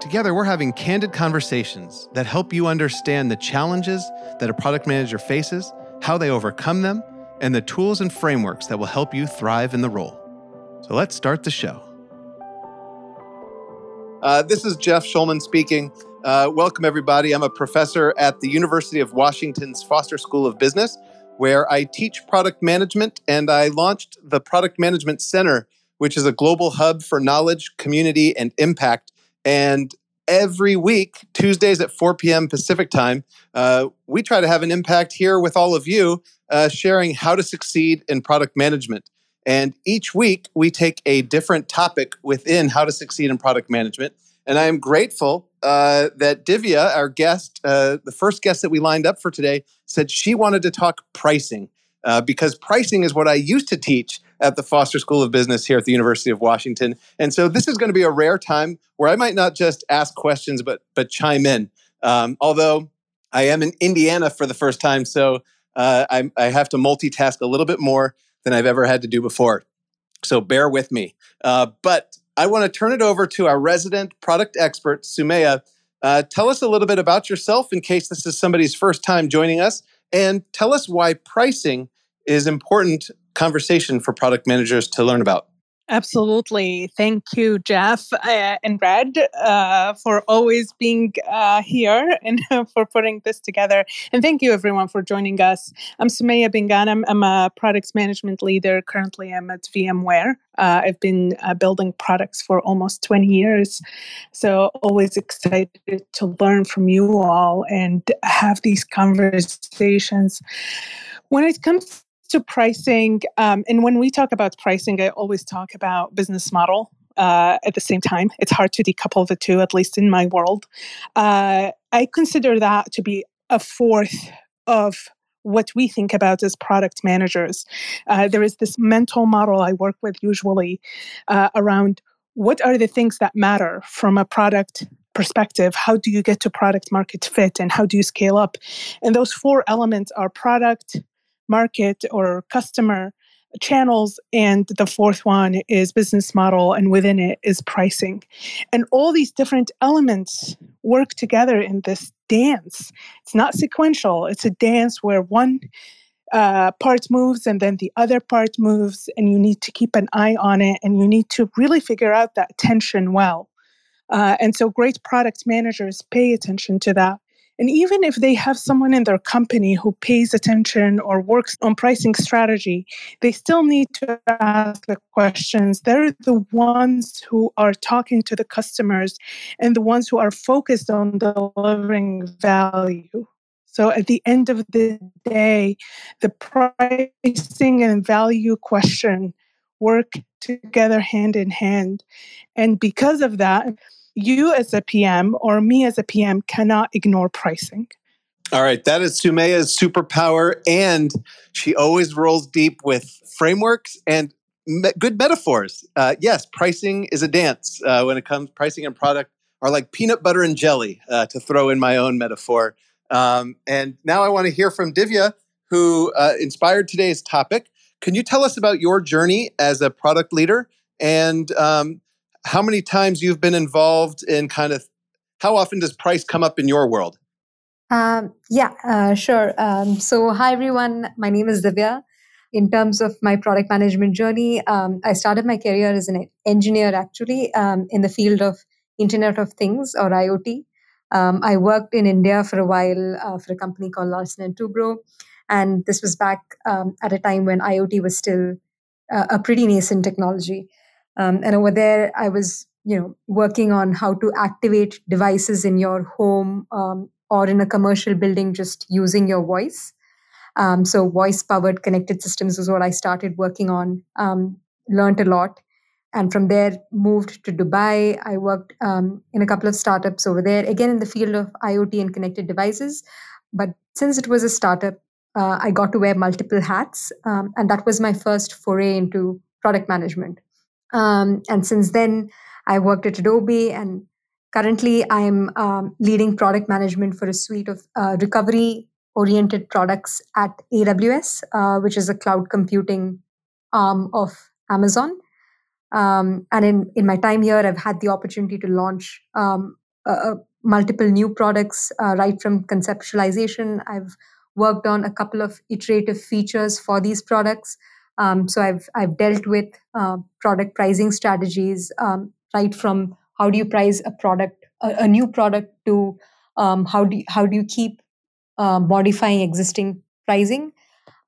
Together, we're having candid conversations that help you understand the challenges that a product manager faces, how they overcome them, and the tools and frameworks that will help you thrive in the role. So let's start the show. Uh, this is Jeff Schulman speaking. Uh, welcome, everybody. I'm a professor at the University of Washington's Foster School of Business, where I teach product management, and I launched the Product Management Center, which is a global hub for knowledge, community, and impact and every week, Tuesdays at 4 p.m. Pacific time, uh, we try to have an impact here with all of you, uh, sharing how to succeed in product management. And each week, we take a different topic within how to succeed in product management. And I am grateful uh, that Divya, our guest, uh, the first guest that we lined up for today, said she wanted to talk pricing uh, because pricing is what I used to teach at the Foster School of Business here at the University of Washington. And so this is going to be a rare time where I might not just ask questions, but but chime in. Um, although I am in Indiana for the first time, so uh, I, I, have to multitask a little bit more than I've ever had to do before. So bear with me. Uh, but I want to turn it over to our resident product expert, Sumaya. Uh, tell us a little bit about yourself in case this is somebody's first time joining us, and tell us why pricing is important conversation for product managers to learn about. Absolutely. Thank you, Jeff uh, and Red, uh, for always being uh, here and for putting this together. And thank you, everyone, for joining us. I'm Sumaya Binganam. I'm a products management leader. Currently, I'm at VMware. Uh, I've been uh, building products for almost 20 years. So, always excited to learn from you all and have these conversations. When it comes to pricing, um, and when we talk about pricing, I always talk about business model uh, at the same time. It's hard to decouple the two, at least in my world. Uh, I consider that to be a fourth of what we think about as product managers. Uh, there is this mental model I work with usually uh, around what are the things that matter from a product perspective how do you get to product market fit and how do you scale up and those four elements are product market or customer channels and the fourth one is business model and within it is pricing. And all these different elements work together in this dance. It's not sequential. It's a dance where one uh, part moves and then the other part moves and you need to keep an eye on it and you need to really figure out that tension well. Uh, and so great product managers pay attention to that and even if they have someone in their company who pays attention or works on pricing strategy, they still need to ask the questions. They're the ones who are talking to the customers and the ones who are focused on delivering value. So at the end of the day, the pricing and value question work together hand in hand. And because of that, you as a PM or me as a PM cannot ignore pricing. All right, that is Sumaya's superpower, and she always rolls deep with frameworks and me- good metaphors. Uh, yes, pricing is a dance. Uh, when it comes, pricing and product are like peanut butter and jelly, uh, to throw in my own metaphor. Um, and now I want to hear from Divya, who uh, inspired today's topic. Can you tell us about your journey as a product leader and um, how many times you've been involved in kind of how often does price come up in your world? Um, yeah, uh, sure. Um, so, hi everyone. My name is Divya. In terms of my product management journey, um, I started my career as an engineer actually um, in the field of Internet of Things or IoT. Um, I worked in India for a while uh, for a company called Larsen and Toubro, and this was back um, at a time when IoT was still uh, a pretty nascent technology. Um, and over there, I was, you know, working on how to activate devices in your home um, or in a commercial building just using your voice. Um, so voice powered connected systems is what I started working on. Um, learned a lot, and from there moved to Dubai. I worked um, in a couple of startups over there, again in the field of IoT and connected devices. But since it was a startup, uh, I got to wear multiple hats, um, and that was my first foray into product management. Um, and since then, I worked at Adobe, and currently I'm um, leading product management for a suite of uh, recovery oriented products at AWS, uh, which is a cloud computing arm of Amazon. Um, and in, in my time here, I've had the opportunity to launch um, multiple new products uh, right from conceptualization. I've worked on a couple of iterative features for these products. Um, so I've I've dealt with uh, product pricing strategies um, right from how do you price a product, a, a new product, to um, how do you, how do you keep uh, modifying existing pricing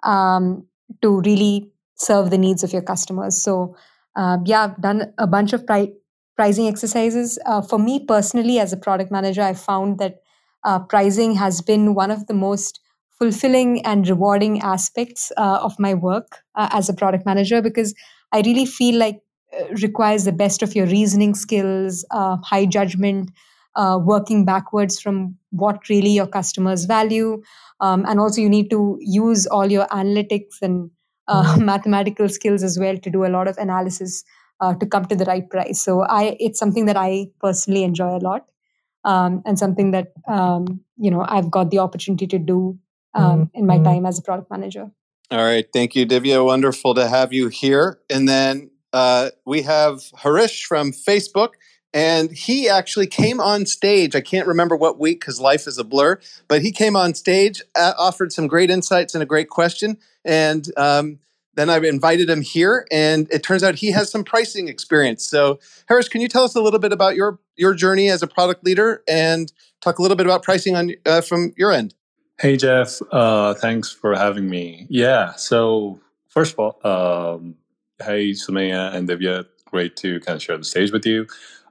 um, to really serve the needs of your customers. So uh, yeah, I've done a bunch of pri- pricing exercises. Uh, for me personally, as a product manager, I found that uh, pricing has been one of the most fulfilling and rewarding aspects uh, of my work uh, as a product manager because I really feel like uh, requires the best of your reasoning skills, uh, high judgment, uh, working backwards from what really your customers value, um, and also you need to use all your analytics and uh, mathematical skills as well to do a lot of analysis to come to the right price. So I, it's something that I personally enjoy a lot. Um, and something that um, you know I've got the opportunity to do um, mm-hmm. in my mm-hmm. time as a product manager. All right. Thank you, Divya. Wonderful to have you here. And then uh, we have Harish from Facebook. And he actually came on stage. I can't remember what week because life is a blur, but he came on stage, uh, offered some great insights and a great question. And um, then I invited him here, and it turns out he has some pricing experience. So, Harish, can you tell us a little bit about your your journey as a product leader and talk a little bit about pricing on uh, from your end? Hey, Jeff. Uh, thanks for having me. Yeah. So, first of all, um, hey, Sumaya and Divya, great to kind of share the stage with you.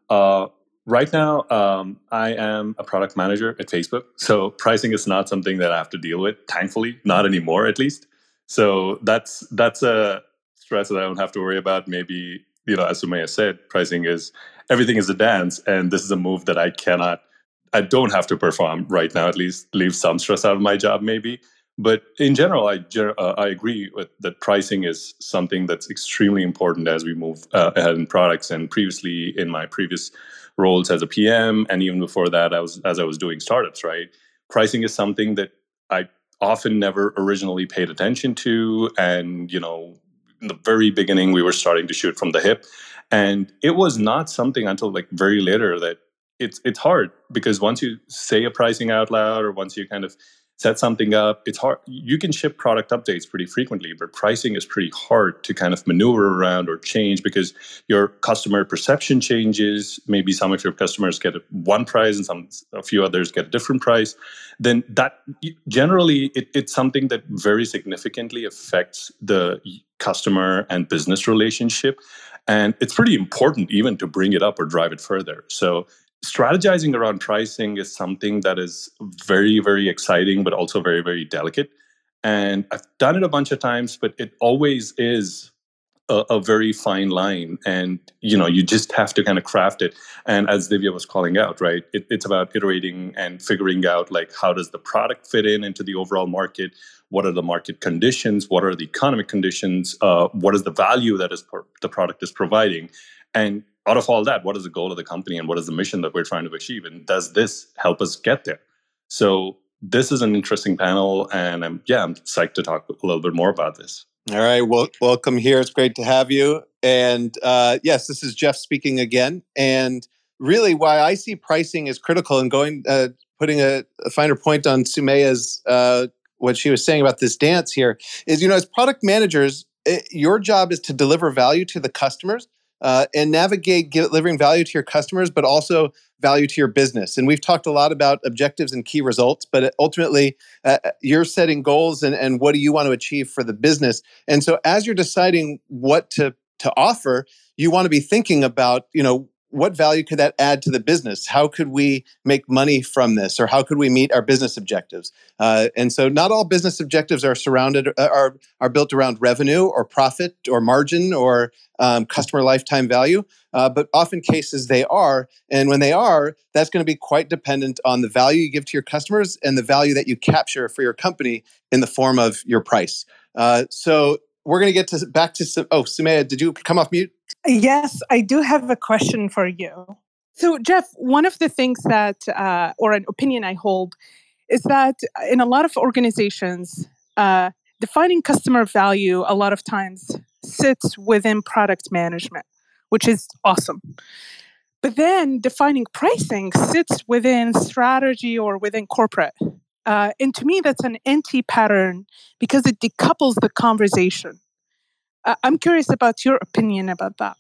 Uh, right now, um, I am a product manager at Facebook. So, pricing is not something that I have to deal with, thankfully, not anymore at least. So, that's that's a stress that I don't have to worry about. Maybe, you know, as Sumaya said, pricing is everything is a dance. And this is a move that I cannot I don't have to perform right now, at least leave some stress out of my job, maybe. But in general, I, uh, I agree with that pricing is something that's extremely important as we move uh, ahead in products. And previously, in my previous roles as a PM, and even before that, I was as I was doing startups. Right, pricing is something that I often never originally paid attention to, and you know, in the very beginning, we were starting to shoot from the hip, and it was not something until like very later that it's it's hard because once you say a pricing out loud or once you kind of set something up it's hard you can ship product updates pretty frequently but pricing is pretty hard to kind of maneuver around or change because your customer perception changes. Maybe some of your customers get one price and some a few others get a different price. Then that generally it, it's something that very significantly affects the customer and business relationship. And it's pretty important even to bring it up or drive it further. So strategizing around pricing is something that is very very exciting but also very very delicate. And i've done it a bunch of times but it always is a, a, very fine line. And you know you just have to kind of craft it. And as divya was calling out right it, it's about iterating and figuring out like how does the product fit in into the overall market? What are the market conditions? What are the economic conditions? Uh, what is the value that is the product is providing? And out of all that, what is the goal of the company and what is the mission that we're trying to achieve? And does this help us get there? So this is an interesting panel, and I'm yeah, I'm psyched to talk a little bit more about this. All right, well, welcome here. It's great to have you. And uh, yes, this is Jeff speaking again. And really, why I see pricing is critical, and going uh, putting a, a, finer point on Sumaya's uh, what she was saying about this dance here is, you know, as product managers, it, your job is to deliver value to the customers uh, and navigate delivering value to your customers, but also value to your business. And we've talked a lot about objectives and key results, but ultimately, uh, uh, you're setting goals and, and what do you want to achieve for the business. And so, as you're deciding what to to offer, you want to be thinking about, you know, what value could that add to the business? How could we make money from this, or how could we meet our business objectives? Uh, and so, not all business objectives are surrounded uh, are are built around revenue or profit or margin or um, customer lifetime value, uh, but often cases they are. And when they are, that's going to be quite dependent on the value you give to your customers and the value that you capture for your company in the form of your price. Uh, so we're going to get to back to oh Sumaya, did you come off mute? Yes, I do have a question for you. So Jeff, one of the things that uh, or an opinion I hold is that in a lot of organizations, uh, defining customer value a lot of times sits within product management, which is awesome. But then defining pricing sits within strategy or within corporate. Uh, and to me, that's an anti pattern because it decouples the conversation. Uh, I'm curious about your opinion about that.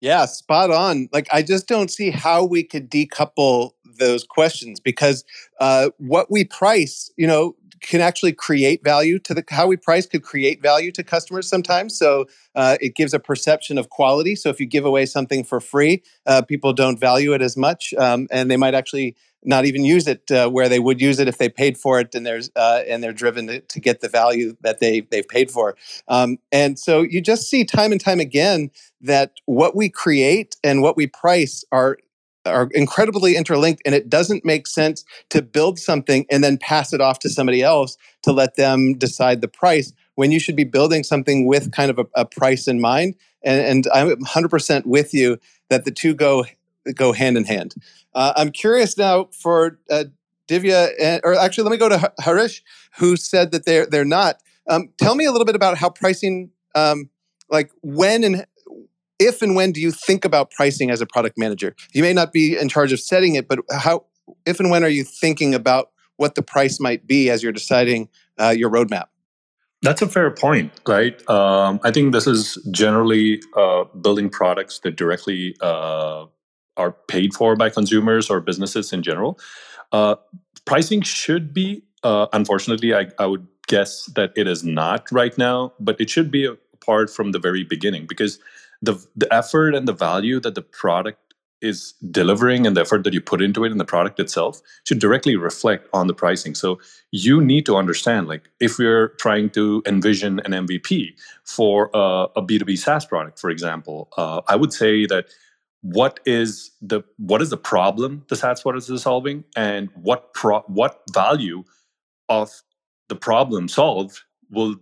Yeah, spot on. Like, I just don't see how we could decouple those questions because uh, what we price, you know, can actually create value to the how we price could create value to customers sometimes. So uh, it gives a perception of quality. So if you give away something for free, uh, people don't value it as much, um, and they might actually not even use it uh, where they would use it if they paid for it and there's uh, and they're driven to, to, get the value that they they've paid for. Um, and so you just see time and time again that what we create and what we price are are incredibly interlinked and it doesn't make sense to build something and then pass it off to somebody else to let them decide the price when you should be building something with kind of a, a price in mind. And, and, i'm 100% with you that the two go go hand in hand uh, i'm curious now for uh, divya and, or actually let me go to harish who said that they're they're not um, tell me a little bit about how pricing um, like when and if and when do you think about pricing as a product manager? You may not be in charge of setting it, but how, if and when are you thinking about what the price might be as you're deciding uh, your roadmap? That's a fair point, right? Um, I think this is generally uh, building products that directly uh, are paid for by consumers or businesses in general. Uh, pricing should be, uh, unfortunately, I, I, would guess that it is not right now, but it should be a part from the very beginning because the the effort and the value that the product is delivering and the effort that you put into it and the product itself should directly reflect on the pricing. So you need to understand, like, if we're trying to envision an MVP for a B two B SaaS product, for example, uh, I would say that what is the what is the problem the product is solving, and what pro- what value of the problem solved will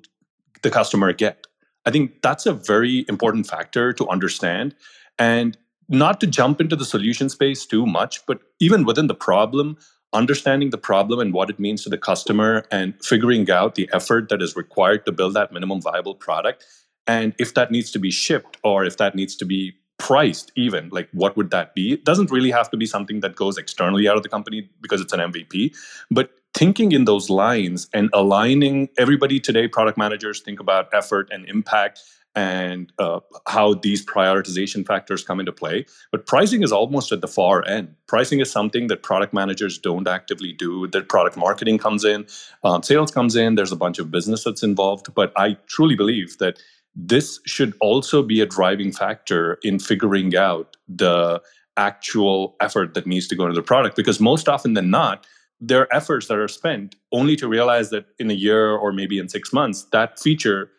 the customer get? I think that's a very important factor to understand and not to jump into the solution space too much, but even within the problem, understanding the problem and what it means to the customer and figuring out the effort that is required to build that minimum viable product. And if that needs to be shipped or if that needs to be priced even like what would that be? It doesn't really have to be something that goes externally out of the company because it's an mvp but thinking in those lines and aligning everybody today product managers think about effort and impact and uh, how these prioritization factors come into play. But pricing is almost at the far end. Pricing is something that product managers don't actively do. That product marketing comes in um, sales comes in there's a bunch of business that's involved. But i truly believe that this should also be a driving factor in figuring out the actual effort that needs to go into the product because most often than not there are efforts that are spent only to realize that in a year or maybe in six months that feature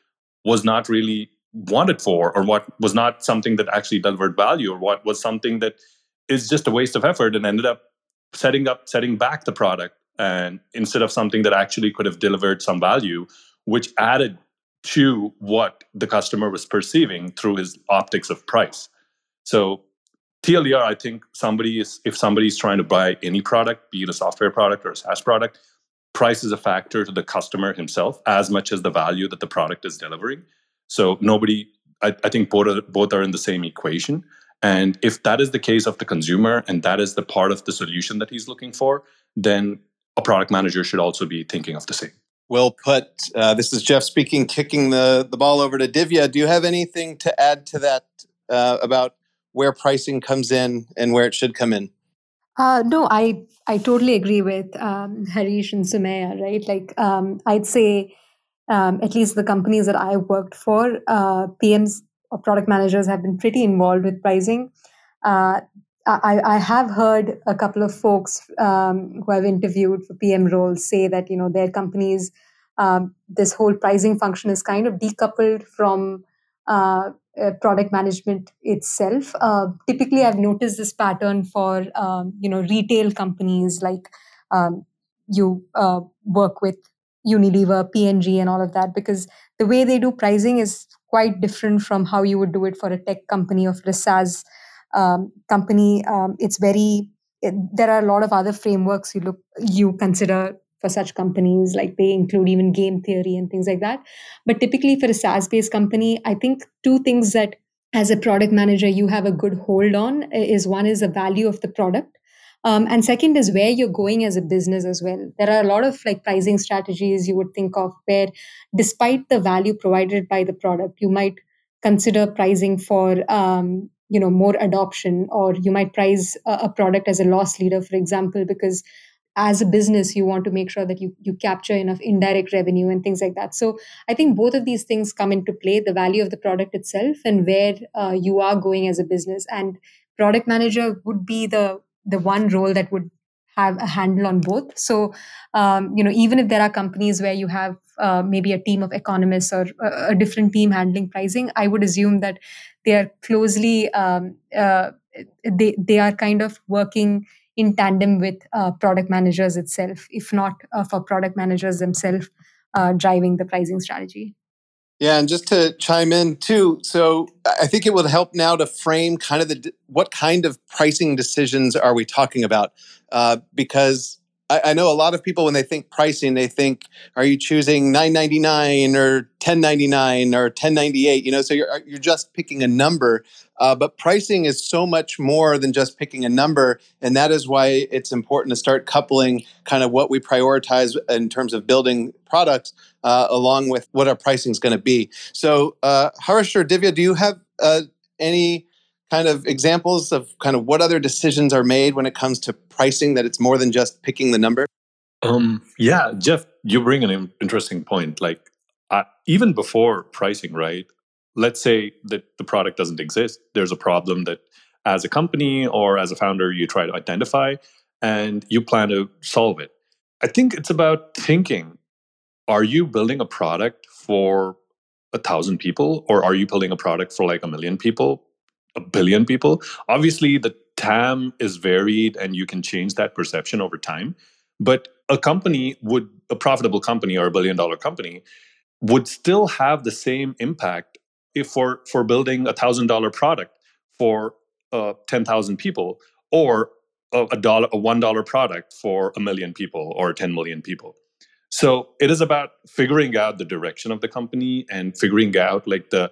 was not really wanted for or what was not something that actually delivered value or what was something that is just a waste of effort and ended up setting up setting back the product and instead of something that actually could have delivered some value which added to what the customer was perceiving through his optics of price. So TLDR, I think somebody is if somebody is trying to buy any product, be it a software product or a SaaS product, price is a factor to the customer himself as much as the value that the product is delivering. So nobody, I, I think both are, both are in the same equation. And if that is the case of the consumer and that is the part of the solution that he's looking for, then a product manager should also be thinking of the same. Well put. Uh, this is Jeff speaking, kicking the, the ball over to Divya. Do you have anything to add to that uh, about where pricing comes in and where it should come in? Uh, no, I I totally agree with um, Harish and Sumaya. Right, like um, I'd say um, at least the companies that I worked for, uh, PMs or product managers have been pretty involved with pricing. I, I, have heard a couple of folks um, who I've interviewed for PM roles say that you know their companies um, this whole pricing function is kind of decoupled from uh, uh, product management itself. Uh, typically, I've noticed this pattern for um, you know retail companies like um, you uh, work with Unilever, P&G, and all of that because the way they do pricing is quite different from how you would do it for a tech company or for SaaS um, company. Um, it's very it, there are a lot of other frameworks you look you consider for such companies like they include even game theory and things like that but typically for a saas based company i think two things that as a product manager you have a good hold on is one is the value of the product um, and second is where you're going as a business as well there are a lot of like pricing strategies you would think of where despite the value provided by the product you might consider pricing for um, you know more adoption or you might price a, a product as a loss leader for example because as a business you want to make sure that you you capture enough indirect revenue and things like that. So i think both of these things come into play the value of the product itself and where uh, you are going as a business. And product manager would be the the one role that would have a handle on both. So um, you know even if there are companies where you have uh, maybe a team of economists or a, a, different team handling pricing i would assume that they are closely um, uh, they they are kind of working in tandem with uh, product managers itself, if not uh, for product managers themselves uh, driving the pricing strategy. Yeah, and just to chime in too, so I think it would help now to frame kind of the what kind of pricing decisions are we talking about? Uh, because I, I, know a lot of people when they think pricing, they think, are you choosing nine ninety nine or ten ninety nine or ten ninety eight? You know, so you're you're just picking a number. Uh, but pricing is so much more than just picking a number. And that is why it's important to start coupling kind of what we prioritize in terms of building products uh, along with what our pricing is going to be. So, uh, Harish or Divya, do you have uh, any kind of examples of kind of what other decisions are made when it comes to pricing that it's more than just picking the number? Um, yeah, Jeff, you bring an interesting point. Like, uh, even before pricing, right? let's say that the product doesn't exist there's a problem that as a company or as a founder you try to identify and you plan to solve it i think it's about thinking are you building a product for a thousand people or are you building a product for like a million people a billion people obviously the tam is varied and you can change that perception over time but a company would a profitable company or a billion dollar company would still have the same impact if for for building a thousand dollar product for uh, ten thousand people, or a, a dollar a one dollar product for a million people or ten million people. So it is about figuring out the direction of the company and figuring out like the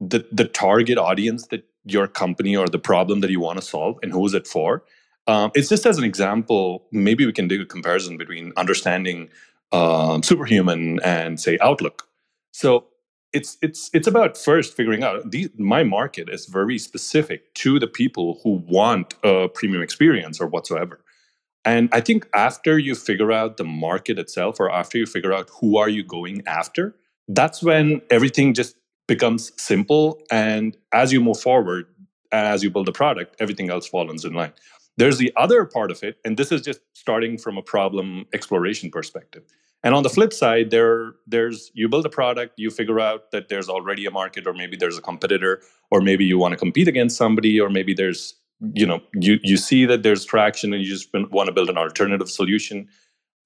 the the target audience that your company or the problem that you want to solve and who is it for. Um, it's just as an example. Maybe we can do a comparison between understanding um, Superhuman and say Outlook. So it's it's it's about first figuring out the, my market is very specific to the people who want a premium experience or whatsoever and i think after you figure out the market itself or after you figure out who are you going after that's when everything just becomes simple and as you move forward and as you build the product everything else falls in line there's the other part of it and this is just starting from a problem exploration perspective and on the flip side, there there's you build a product, you figure out that there's already a market, or maybe there's a competitor, or maybe you want to compete against somebody, or maybe there's you know you you see that there's traction and you just want to build an alternative solution.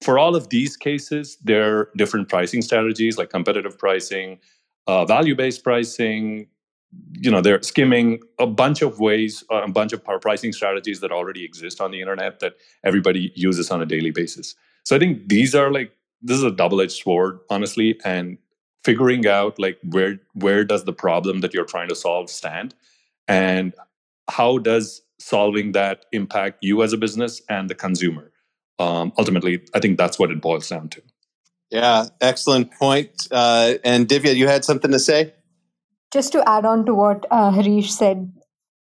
For all of these cases, there are different pricing strategies like competitive pricing, uh, value-based pricing. You know, they're skimming a bunch of ways, uh, a bunch of pricing strategies that already exist on the internet that everybody uses on a daily basis. So I think these are like this is a double-edged sword honestly and figuring out like where where does the problem that you're trying to solve stand and how does solving that impact you as a business and the consumer um, ultimately i think that's what it boils down to yeah excellent point. Uh, and divya you had something to say? Just to add on to what uh, harish said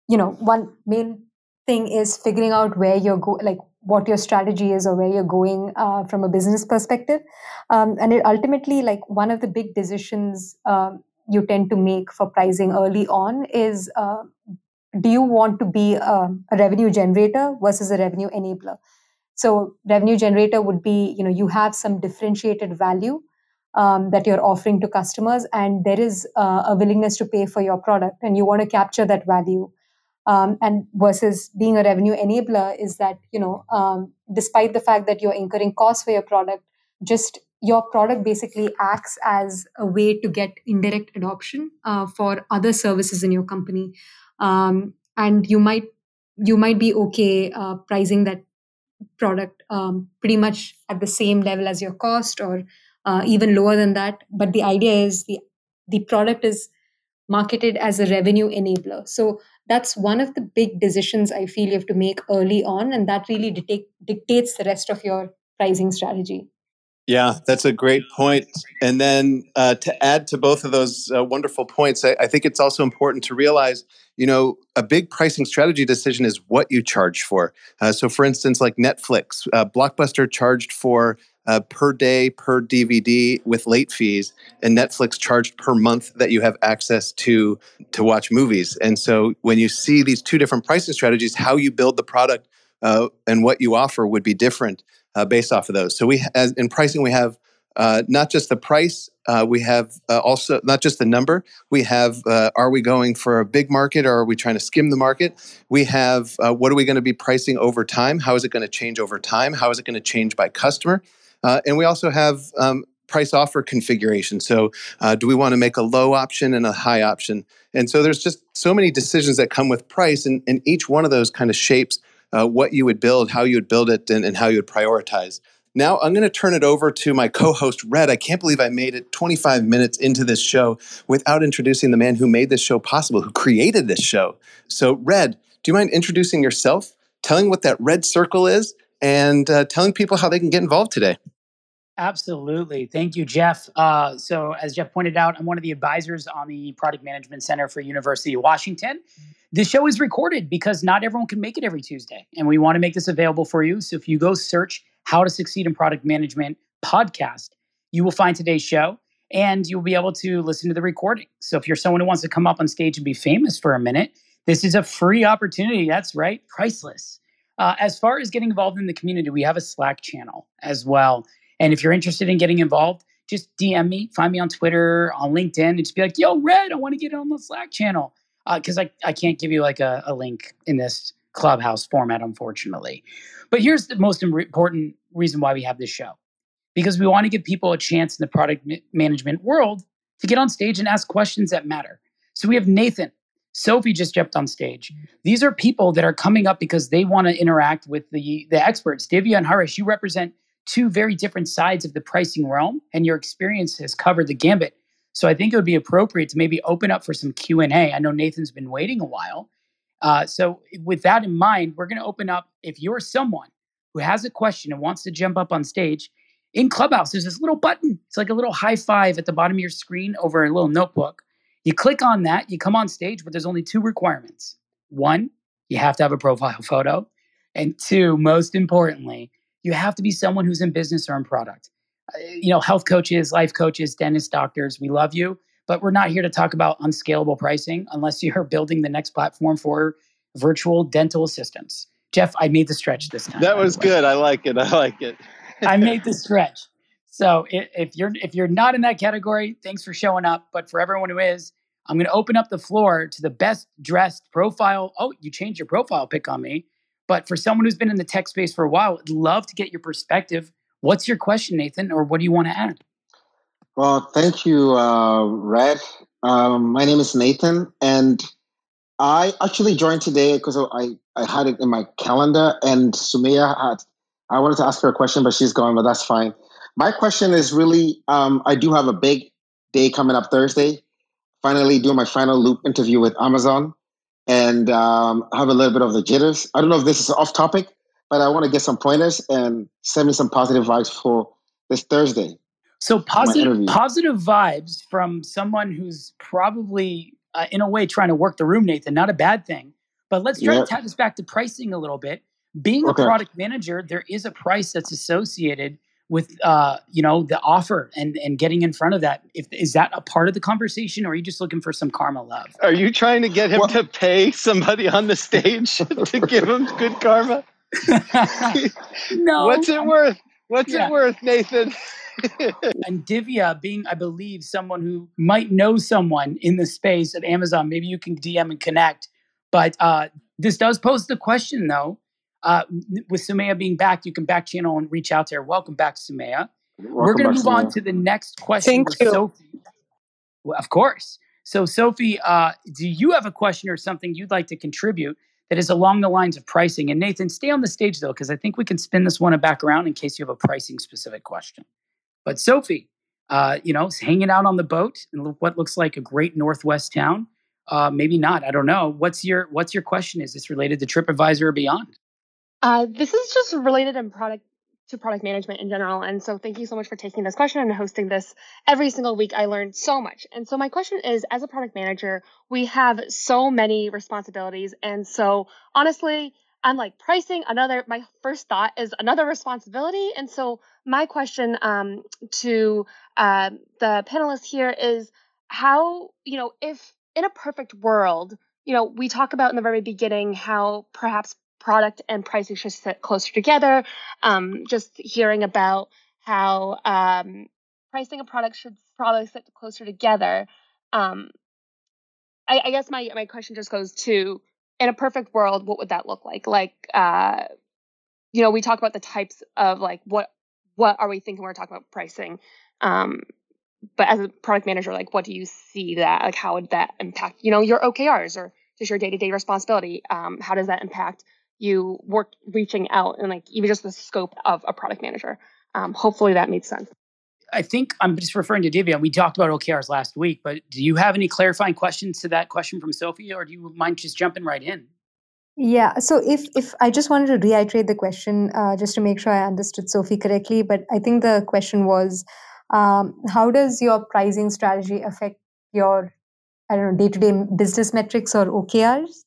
you know one main thing is figuring out where you're go like what your strategy is or where you're going uh, from a business perspective. Um, and it ultimately like one of the big decisions um, you tend to make for pricing early on is uh, do you want to be a, a revenue generator versus a revenue enabler? So revenue generator would be, you know, you have some differentiated value um, that you're offering to customers, and there is uh, a willingness to pay for your product, and you want to capture that value. Um, and versus being a revenue enabler is that you know, um, despite the fact that you're incurring costs for your product, just your product basically acts as a way to get indirect adoption uh, for other services in your company, um, and you might you might be okay uh, pricing that product um, pretty much at the same level as your cost or uh, even lower than that. But the idea is the the product is marketed as a revenue enabler. So that's one of the big decisions I feel you have to make early on, and that really dictate, dictates the rest of your pricing strategy. Yeah, that's a great point. And then uh, to add to both of those uh, wonderful points, I, I, think it's also important to realize, you know, a big pricing strategy decision is what you charge for. Uh, so, for instance, like Netflix, uh, Blockbuster charged for uh, per day per DVD with late fees, and Netflix charged per month that you have access to to watch movies. And so, when you see these two different pricing strategies, how you build the product uh, and what you offer would be different uh, based off of those. So we, as in pricing, we have uh, not just the price, uh, we have uh, also not just the number. We have uh, are we going for a big market or are we trying to skim the market? We have uh, what are we going to be pricing over time? How is it going to change over time? How is it going to change by customer? and we also have um, price offer configuration. So, uh, do we want to make a low option and a high option? And so, there's just so many decisions that come with price, and, and each one of those kind of shapes uh, what you would build, how you would build it, and, and how you would prioritize. Now I'm going to turn it over to my co-host Red. I can't believe I made it 25 minutes into this show without introducing the man who made this show possible, who created this show. So, Red, do you mind introducing yourself, telling what that red circle is, and uh, telling people how they can get involved today? Absolutely. Thank you, Jeff. Uh, so, as Jeff pointed out, I'm one of the advisors on the Product Management Center for University of Washington. This show is recorded because not everyone can make it every Tuesday, and we want to make this available for you. So, if you go search How to Succeed in Product Management podcast, you will find today's show and you'll be able to listen to the recording. So, if you're someone who wants to come up on stage and be famous for a minute, this is a free opportunity. That's right, priceless. Uh, as far as getting involved in the community, we have a Slack channel as well. And if you're interested in getting involved, just DM me, find me on Twitter, on LinkedIn, and just be like, yo, Red, I want to get on the Slack channel. Because uh, I, I can't give you like a, a link in this clubhouse format, unfortunately. But here's the most important reason why we have this show because we want to give people a chance in the product management world to get on stage and ask questions that matter. So we have Nathan. Sophie just jumped on stage. These are people that are coming up because they want to interact with the, the experts. Divya and Harish, you represent two very different sides of the pricing realm and your experience has covered the gambit. So i think it would be appropriate to maybe open up for some q&a i know nathan's been waiting a while. Uh, so with that in mind we're going to open up if you're someone who has a question and wants to jump up on stage in clubhouse there's this little button. It's like a little high five at the bottom of your screen over a little notebook. You click on that you come on stage but there's only two requirements. One you have to have a profile photo and two most importantly you have to be someone who's in business or in product. Uh, you know, health coaches, life coaches, dentists, doctors, we love you, but we're not here to talk about unscalable pricing unless you're building the next platform for virtual dental assistants. Jeff, I made the stretch this time. That was good. I like it. I like it. I made the stretch. So if you're if you're not in that category, thanks for showing up. But for everyone who is, I'm going to open up the floor to the best dressed profile. Oh, you changed your profile pic on me. But for someone who's been in the tech space for a while, I'd love to get your perspective. What's your question, Nathan, or what do you want to add? Well, thank you, uh, Red. Um, my name is Nathan, and I actually joined today because I, I had it in my calendar, and Sumaya had. I wanted to ask her a question, but she's gone, but that's fine. My question is really um, I do have a big day coming up Thursday. Finally, doing my final loop interview with Amazon and um, have a little bit of the jitters. I don't know if this is off topic, but I want to get some pointers and send me some positive vibes for this Thursday. So positive, positive vibes from someone who's probably uh, in a way trying to work the room, Nathan. Not a bad thing. But let's try to tie this back to pricing a little bit. Being okay. a product manager, there is a price that's associated with uh, you know the offer and and getting in front of that. If is that a part of the conversation, or are you just looking for some karma love? Are you trying to get him well, to pay somebody on the stage to give him good karma? no. What's it worth? What's yeah. it worth, Nathan? and Divya, being, I believe, someone who might know someone in the space at Amazon, maybe you can DM and connect. But uh, this does pose the question, though. Uh, with Sumaya being back, you can back channel and reach out to her. Welcome back, Sumaya. Welcome We're going to move on to the next question Thank you. Sophie. Well, of course. So, Sophie, uh, do you have a question or something you'd like to contribute that is along the lines of pricing? And Nathan, stay on the stage though, because I think we can spin this one back around in case you have a pricing specific question. But Sophie, uh, you know, hanging out on the boat in what looks like a great Northwest town. Uh, maybe not. I don't know. What's your What's your question? Is this related to TripAdvisor or beyond? Uh, this is just related in product to product management in general. And so thank you so much for taking this question and hosting this every single week. I learned so much. And so my question is as a product manager, we have so many responsibilities. And so honestly, I'm like pricing another my first thought is another responsibility. And so my question um, to uh, the panelists here is how, you know, if in a perfect world, you know, we talk about in the very beginning how perhaps product and pricing should sit closer together. Um, just hearing about how um, pricing a product should probably sit closer together. Um, I, I, guess my my question just goes to in a perfect world, what would that look like? Like, uh, you know, we talk about the types of like what what are we thinking? When we're talking about pricing. Um, but as a product manager, like, what do you see that? Like, how would that impact, you know, your OKRs or just your day to day responsibility? Um, how does that impact you work reaching out and like even just the scope of a product manager. Um, hopefully that makes sense. I think I'm just referring to Divya. We talked about OKRs last week, but do you have any clarifying questions to that question from Sophie, or do you mind just jumping right in? Yeah. So if if I just wanted to reiterate the question, uh, just to make sure I understood Sophie correctly, but I think the question was, um, how does your pricing strategy affect your I don't know day to day business metrics or OKRs?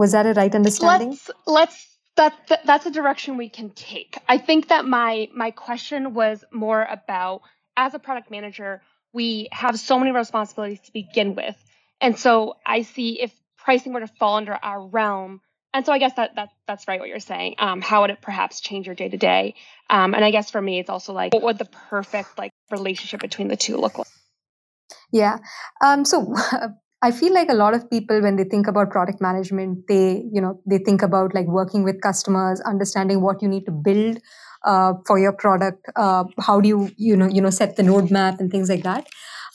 Was that a right understanding? Let's let's that, that that's a direction we can take. I think that my my question was more about as a product manager, we have so many responsibilities to begin with. And so I see if pricing were to fall under our realm, and so I guess that, that that's right what you're saying. Um, how would it perhaps change your day to day? Um, And I guess for me, it's also like what would the perfect like relationship between the two look like? Yeah. Um, so I feel like a lot of people, when they think about product management, they, you know, they think about like working with customers, understanding what you need to build uh, for your product. Uh, how do you, you know, you know, set the roadmap and things like that.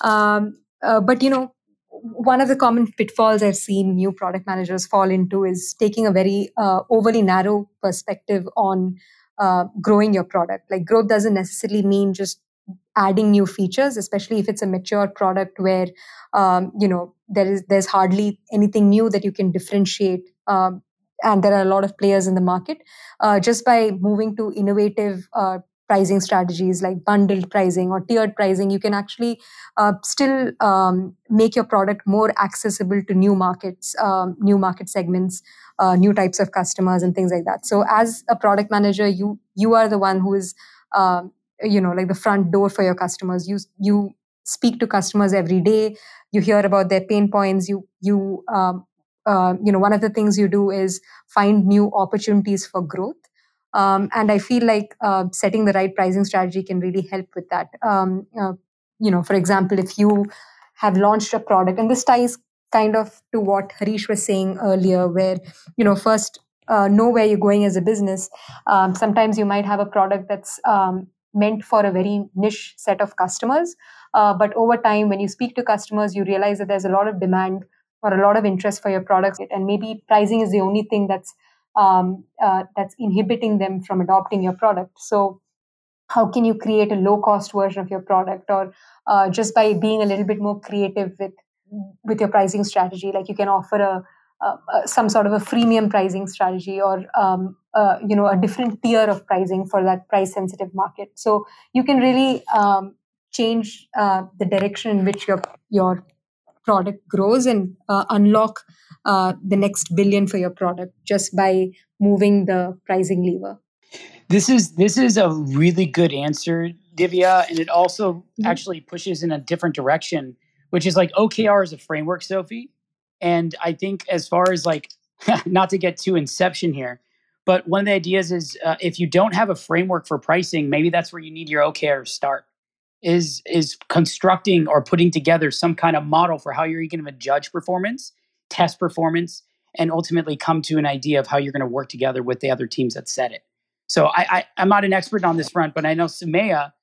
Um, uh, but you know, one of the common pitfalls I've seen new product managers fall into is taking a very uh, overly narrow perspective on uh, growing your product. Like growth doesn't necessarily mean just adding new features, especially if it's a mature product where um, you know there is there's hardly anything new that you can differentiate. Um, and there are a lot of players in the market. Uh, just by moving to innovative uh, pricing strategies like bundled pricing or tiered pricing, you can actually uh, still um, make your product more accessible to new markets, um, new market segments, uh, new types of customers, and things like that. So, as a product manager, you you are the one who is um, you know like the front door for your customers you you speak to customers every day. You hear about their pain points. You you um, uh, you know one of the things you do is find new opportunities for growth. Um, and i feel like uh, setting the right pricing strategy can really help with that. Um, uh, you know for example if you have launched a product and this ties kind of to what harish was saying earlier where you know first uh, know where you're going as a business. Um, sometimes you might have a product that's um, meant for a very niche set of customers. Uh, but over time, when you speak to customers, you realize that there's a lot of demand or a lot of interest for your products, and maybe pricing is the only thing that's um, uh, that's inhibiting them from adopting your product. So, how can you create a low cost version of your product, or uh, just by being a little bit more creative with with your pricing strategy? Like you can offer a uh, uh, some sort of a freemium pricing strategy or um, uh, you know a different tier of pricing for that price sensitive market so you can really um, change uh, the direction in which your your product grows and uh, unlock uh, the next billion for your product just by moving the pricing lever This is this is a really good answer, Divya, and it also mm-hmm. actually pushes in a different direction, which is like OKR is a framework, Sophie. And I think as far as like not to get too inception here, but one of the ideas is uh, if you don't have a framework for pricing, maybe that's where you need your OKR to start. Is is constructing or putting together some kind of model for how you're going to judge performance, test performance, and ultimately come to an idea of how you're going to work together with the other teams that set it. So I, I am not an expert on this front, but I know Sumaya.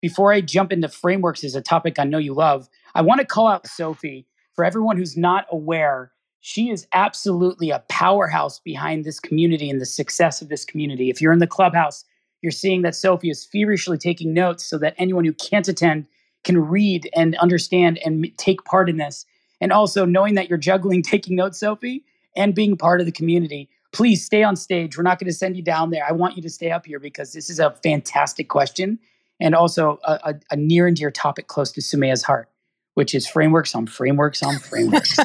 Before I jump into frameworks as a topic I know you love, I want to call out Sophie for everyone who's not aware. She is absolutely a powerhouse behind this community and the success of this community. If you're in the clubhouse, you're seeing that Sophie is feverishly taking notes so that anyone who can't attend can read and understand and take part in this. And also knowing that you're juggling taking notes, Sophie, and being part of the community please stay on stage. We're not going to send you down there. I want you to stay up here because this is a fantastic question and also a, a, a near and dear topic close to Sumaya's heart, which is frameworks on frameworks on frameworks.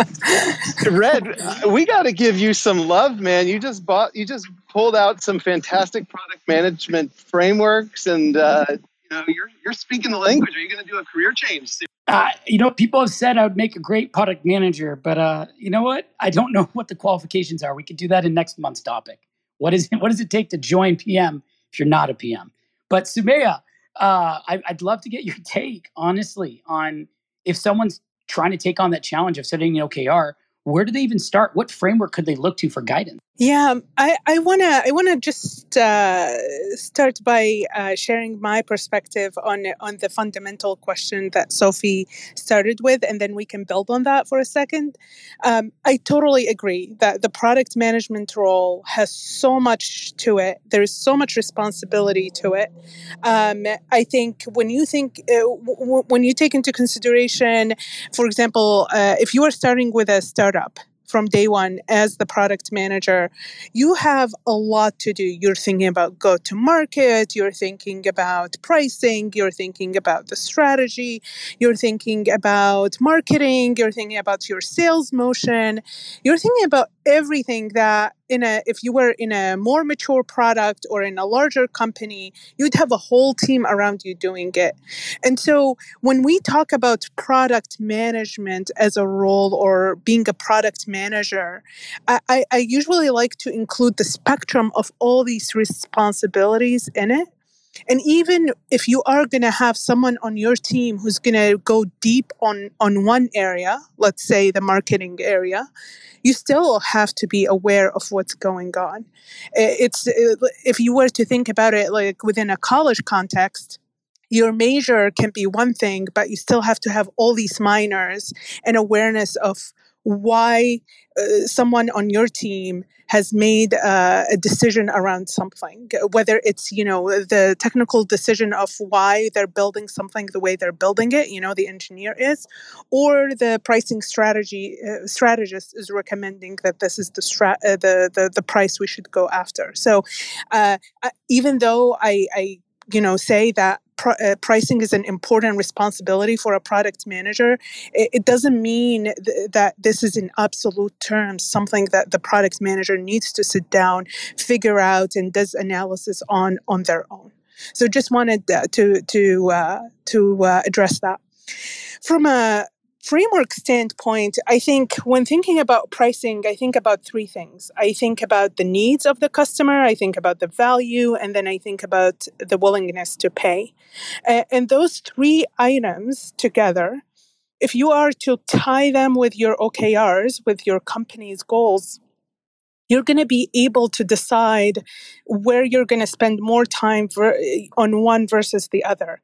Red, we got to give you some love, man. You just bought, you just pulled out some fantastic product management frameworks, and uh, you know you're you're speaking the language. Are you going to do a career change? Soon? Uh, you know, people have said I would make a great product manager, but uh, you know what? I don't know what the qualifications are. We could do that in next month's topic. What is what does it take to join PM if you're not a PM? But Sumaya, uh, I, I'd love to get your take, honestly, on if someone's trying to take on that challenge of setting an OKR. Where do they even start? What framework could they look to for guidance? Yeah, I, I wanna I wanna just uh, start by uh, sharing my perspective on on the fundamental question that Sophie started with, and then we can build on that for a second. Um, I totally agree that the product management role has so much to it. There is so much responsibility to it. Um, I think when you think uh, w- when you take into consideration, for example, uh, if you are starting with a startup from day one as the product manager, you have a lot to do. You're thinking about go to market, you're thinking about pricing, you're thinking about the strategy, you're thinking about marketing, you're thinking about your sales motion, you're thinking about everything that in a if you were in a more mature product or in a larger company you'd have a whole team around you doing it. And so when we talk about product management as a role or being a product manager i, I usually like to include the spectrum of all these responsibilities in it and even if you are going to have someone on your team who's going to go deep on on one area let's say the marketing area you still have to be aware of what's going on. It's uh, if you were to think about it like within a college context your major can be one thing but you still have to have all these minors and awareness of why uh, someone on your team has made uh, a decision around something whether it's you know the technical decision of why they're building something the way they're building it you know the engineer is or the pricing strategy uh, strategist is recommending that this is the, stra- uh, the, the the price we should go after. So uh, even though I, I you know say that pr- uh, pricing is an important responsibility for a product manager it, it doesn't mean th- that this is in absolute terms something that the product manager needs to sit down figure out and does analysis on on their own. So just wanted uh, to to uh, to uh, address that. From a framework standpoint, I think when thinking about pricing, I think about three things. I think about the needs of the customer, I think about the value, and then I think about the willingness to pay. and those three items together, if you are to tie them with your OKRs, with your company's goals, you're going to be able to decide where you're going to spend more time on one versus the other.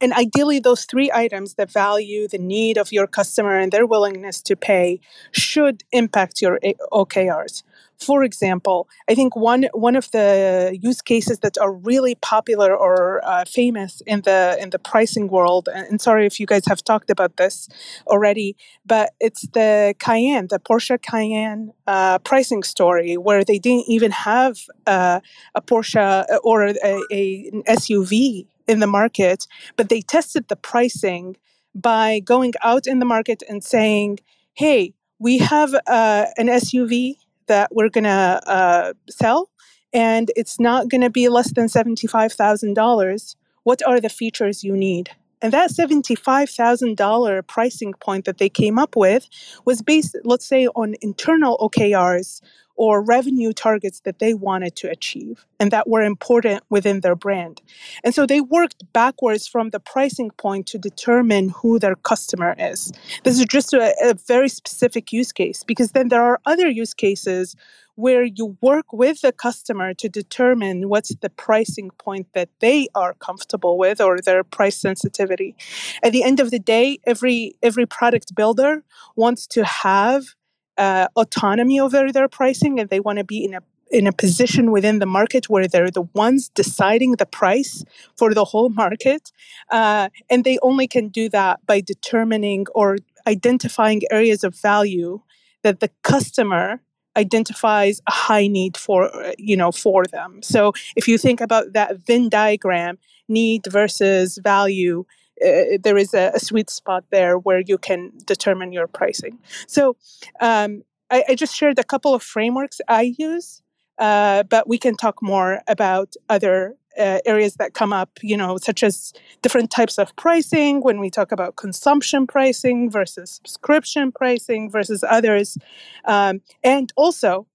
And ideally, those three items the value, the need of your customer, and their willingness to pay should impact your OKRs. For example, I think one one of the use cases that are really popular or uh, famous in the in the pricing world, and sorry if you guys have talked about this already, but it's the Cayenne, the Porsche Cayenne uh, pricing story, where they didn't even have uh, a Porsche uh, or a, a, an SUV in the market, but they tested the pricing by going out in the market and saying, "Hey, we have uh, an SUV that we're going to uh, sell and it's not going to be less than $75,000, what are the features you need? And that $75,000 pricing point that they came up with was based, let's say, on internal OKRs or revenue targets that they wanted to achieve and that were important within their brand. And so they worked backwards from the pricing point to determine who their customer is. This is just a, a very specific use case because then there are other use cases where you work with the customer to determine what's the pricing point that they are comfortable with or their price sensitivity. At the end of the day, every every product builder wants to have uh, autonomy over their pricing and they want to be in a in a position within the market where they're the ones deciding the price for the whole market. Uh, and they only can do that by determining or identifying areas of value that the customer identifies a high need for you know for them so if you think about that venn diagram need versus value uh, there is a, a, sweet spot there where you can determine your pricing so um, I, I, just shared a couple of frameworks i use uh, but we can talk more about other uh, areas that come up, you know, such as different types of pricing when we talk about consumption pricing versus subscription pricing versus others. Um, and also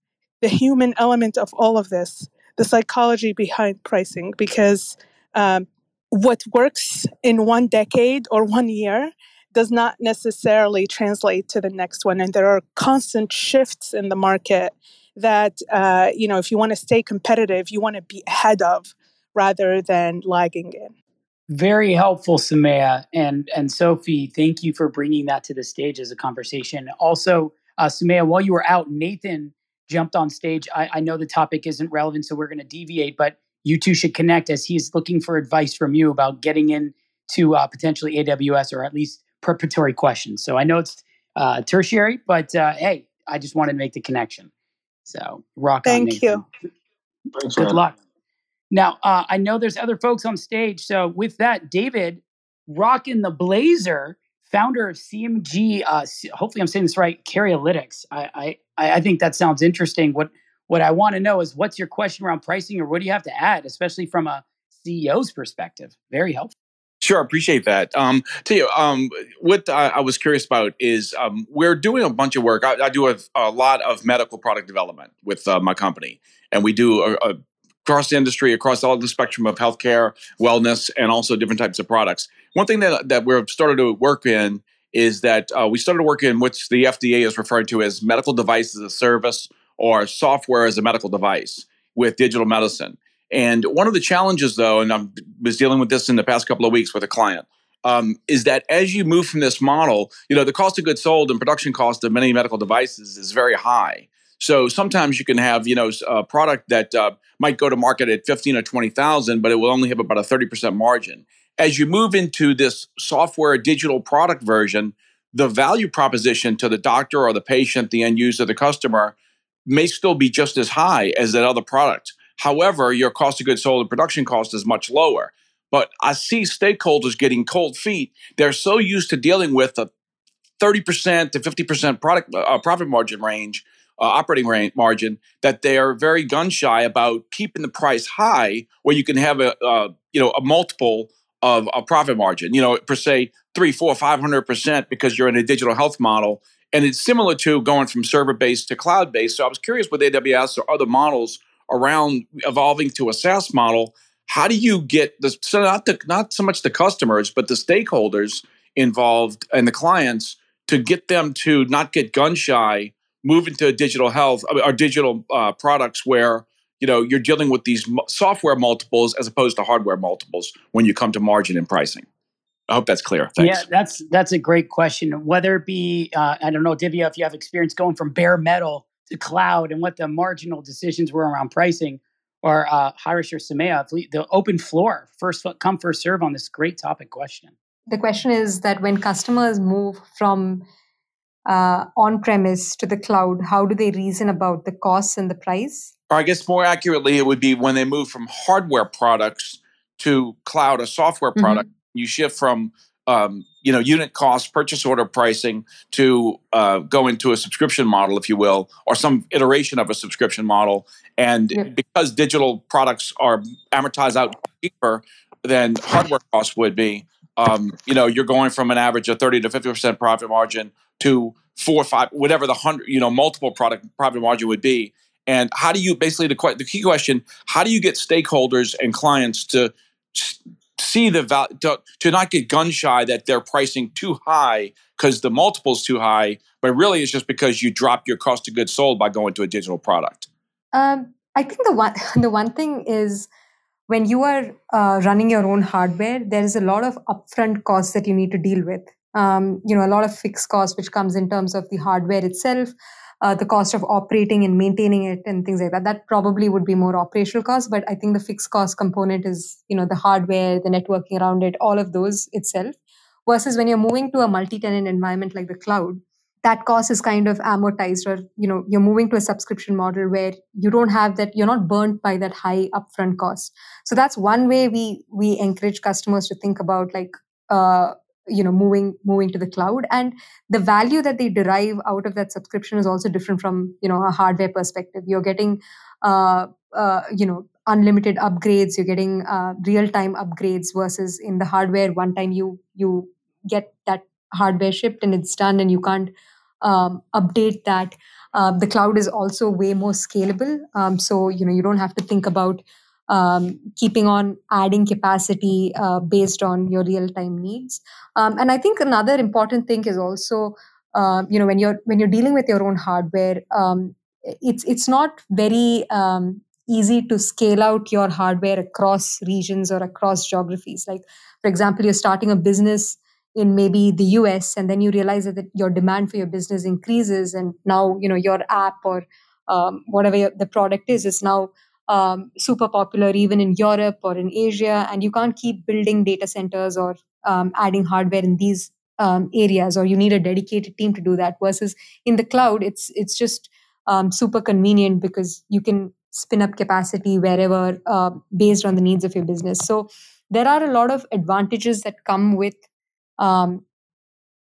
the human element of all of this, the psychology behind pricing, because um, what works in one decade or one year does not necessarily translate to the next one. And there are constant shifts in the market that, uh, you know, if you want to stay competitive, you want to be ahead of rather than lagging in. Very helpful, Sumaya and and Sophie. Thank you for bringing that to the stage as a conversation. Also, uh, Sumaya, while you were out, Nathan jumped on stage. I, I know the topic isn't relevant, so we're going to deviate, but you two should connect as he's looking for advice from you about getting into uh, potentially AWS or at least preparatory questions. So I know it's uh, tertiary, but uh, hey, I just wanted to make the connection. So rock Thank on. Thank you. Good luck. Now, uh, I know there's other folks on stage. So, with that, David, rocking the blazer, founder of CMG. Uh, hopefully, I'm saying this right. Carryolytics. I, I I think that sounds interesting. What what I want to know is what's your question around pricing, or what do you have to add, especially from a CEO's perspective? Very helpful. Sure, appreciate that. Um, tell you, um, what I, I, was curious about is um, we're doing a bunch of work. I, I do a, a, lot of medical product development with uh, my company, and we do a, a across the industry, across all the spectrum of healthcare, wellness, and also different types of products. One thing that, that we've started to work in is that uh, we started working in which the FDA is referred to as medical device as a service or software as a medical device with digital medicine. And one of the challenges, though, and I was dealing with this in the past couple of weeks with a client, um, is that as you move from this model, you know, the cost of goods sold and production cost of many medical devices is very high. So sometimes you can have, you know, a product that uh, might go to market at 15 or 20,000, but it will only have about a 30% margin. As you move into this software digital product version, the value proposition to the doctor or the patient, the end user, the customer may still be just as high as that other product. However, your cost of goods sold and production cost is much lower. But I see stakeholders getting cold feet. They're so used to dealing with a 30% to 50% product uh, profit margin range uh, operating range, margin that they are very gun shy about keeping the price high where you can have a uh, you know a multiple of a profit margin you know per se three four five hundred percent because you're in a digital health model and it's similar to going from server based to cloud based so i was curious with aws or other models around evolving to a saas model how do you get the so not the, not so much the customers but the stakeholders involved and the clients to get them to not get gun shy move into digital health or digital uh, products where you know you're dealing with these software multiples as opposed to hardware multiples when you come to margin and pricing i hope that's clear Thanks. yeah that's that's a great question whether it be uh, i don't know divya if you have experience going from bare metal to cloud and what the marginal decisions were around pricing or uh, Harish or Sumaya, the open floor, first come, first serve on this great topic question. The question is that when customers move from uh, on premise to the cloud, how do they reason about the costs and the price? Or I guess more accurately, it would be when they move from hardware products to cloud, a software mm-hmm. product. Mm-hmm. You shift from um, you know unit cost purchase order pricing to uh, go into a subscription model if you will or some iteration of a subscription model and yeah. because digital products are amortized out cheaper than hardware costs would be um, you know you're going from an average of 30 to 50 percent profit margin to four or five whatever the hundred you know multiple product profit margin would be and how do you basically the, the key question how do you get stakeholders and clients to see the value to, to not get gun shy that they're pricing too high because the multiple's too high, but really it's just because you drop your cost of goods sold by going to a digital product. Um, I think the one the one thing is when you are uh, running your own hardware, there is a lot of upfront costs that you need to deal with. Um, you know, a lot of fixed costs which comes in terms of the hardware itself, uh, the cost of operating and maintaining it and things like that. That probably would be more operational cost but i think the fixed cost component is you know the hardware the networking around it all of those itself versus when you're moving to a multi-tenant environment like the cloud that cost is kind of amortized or you know you're moving to a subscription model where you don't have that you're not burnt by that high upfront cost. So that's one way we we encourage customers to think about like uh, you know moving moving to the cloud. And the value that they derive out of that subscription is also different from you know a hardware perspective. You're getting uh, uh, you know unlimited upgrades. You're getting uh, real time upgrades versus in the hardware one time you you get that hardware shipped and it's done and you can't um, update that. Uh, the cloud is also way more scalable. Um, so you know you don't have to think about um, keeping on adding capacity uh, based on your real time needs. Um, and I think another important thing is also, uh, you know, when you're when you're dealing with your own hardware, um, it's it's not very um, easy to scale out your hardware across regions or across geographies. Like, for example, you're starting a business in maybe the US, and then you realize that your demand for your business increases, and now you know your app or um, whatever the product is is now um, super popular even in Europe or in Asia, and you can't keep building data centers or um, adding hardware in these um, areas, or you need a dedicated team to do that. Versus in the cloud, it's it's just um, super convenient because you can spin up capacity wherever uh, based on the needs of your business. So there are a lot of advantages that come with um,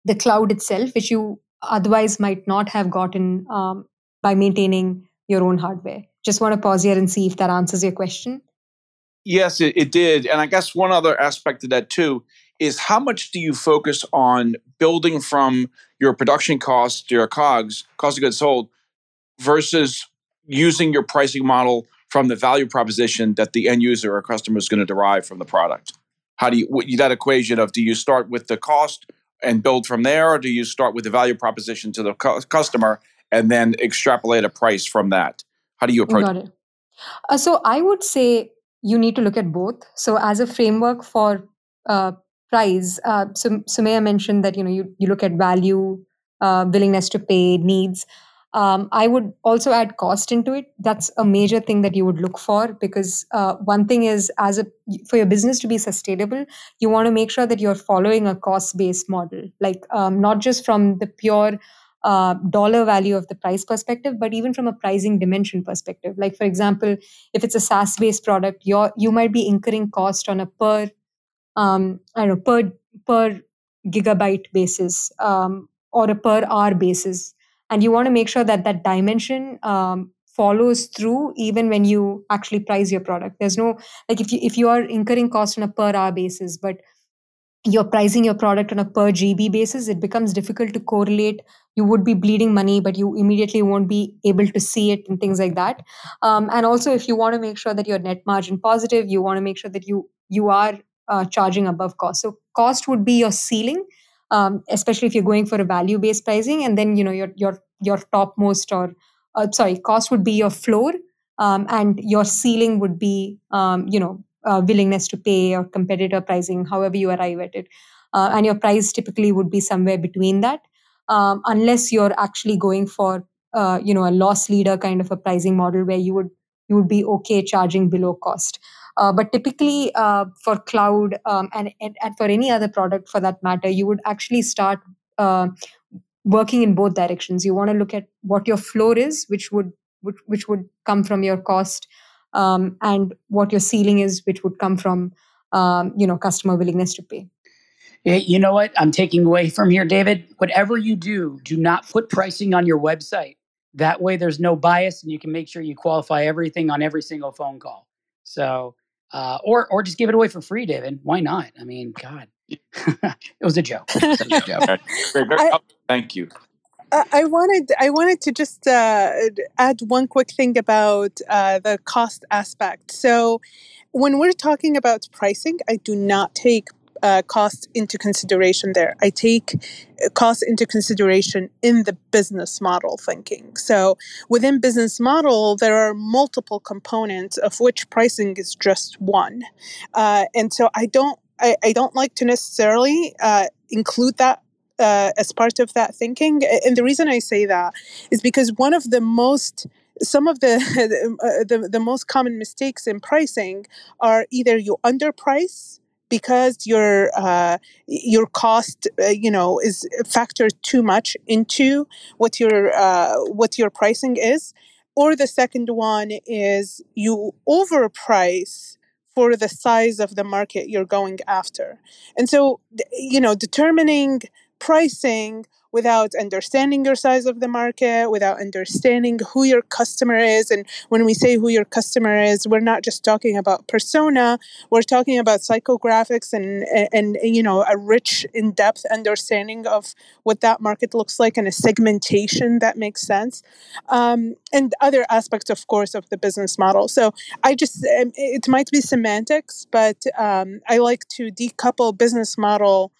the cloud itself, which you otherwise might not have gotten um, by maintaining your own hardware. Just want to pause here and see if that answers your question. Yes, it, it did. And I guess one other aspect of that too is how much do you focus on building from your production costs, your COGS, cost of goods sold, versus using your pricing model from the value proposition that the end user or customer is going to derive from the product? How do you that equation of do you start with the cost and build from there, or do you start with the value proposition to the customer and then extrapolate a price from that? How do you approach Got it? Uh, so I would say you need to look at both. So as a framework for uh, price, uh, so Sumaya mentioned that you know you, you look at value, uh, willingness to pay, needs. Um, I would also add cost into it. That's a major thing that you would look for because uh, one thing is, as a for your business to be sustainable, you want to make sure that you're following a cost based model, like um, not just from the pure uh, dollar value of the price perspective, but even from a pricing dimension perspective. Like for example, if it's a SaaS based product, you you might be incurring cost on a per um, I don't know per per gigabyte basis um, or a per hour basis, and you want to make sure that that dimension um, follows through even when you actually price your product. There's no like if you if you are incurring cost on a per hour basis, but you're pricing your product on a per GB basis, it becomes difficult to correlate. You would be bleeding money, but you immediately won't be able to see it and things like that. Um, and also, if you want to make sure that your net margin positive, you want to make sure that you you are uh, charging above cost. So cost would be your ceiling, um, especially if you're going for a value based pricing, and then you know your your your topmost or uh, sorry, cost would be your floor, um, and your ceiling would be um, you know uh, willingness to pay or competitor pricing, however you arrive at it. Uh, and your price typically would be somewhere between that, um, unless you're actually going for uh, you know a loss leader kind of a pricing model where you would you would be okay charging below cost. Uh, but typically uh, for cloud um, and, and, and for any other product for that matter, you would actually start uh, working in both directions. You want to look at what your floor is, which would which, which would come from your cost um, and what your ceiling is, which would come from um, you know customer willingness to pay. You know what I'm taking away from here, David? Whatever you do, do not put pricing on your website. That way, there's no bias, and you can make sure you qualify everything on every single phone call. So, uh, or or just give it away for free, David. Why not? I mean, God, it was a joke. Was a joke. I, Thank you. I wanted I wanted to just uh, add one quick thing about uh, the cost aspect. So, when we're talking about pricing, I do not take uh, cost into consideration there. I take uh, cost into consideration in the business model thinking. So within business model, there are multiple components of which pricing is just one, uh, and so I don't I, I, don't like to necessarily uh, include that uh, as part of that thinking. And the reason I say that is because one of the most some of the uh, the, the most common mistakes in pricing are either you underprice because your uh, your cost uh, you know is factored too much into what your uh, what your pricing is or the second one is you overprice for the size of the market you're going after. And so you know determining pricing without understanding your size of the market, without understanding who your customer is. And when we say who your customer is, we're not just talking about persona, we're talking about psychographics and, and, and you know, a rich, in depth understanding of what that market looks like and a segmentation that makes sense. Um, and other aspects, of course, of the business model. So I just, um, it might be semantics, but um, I like to decouple business model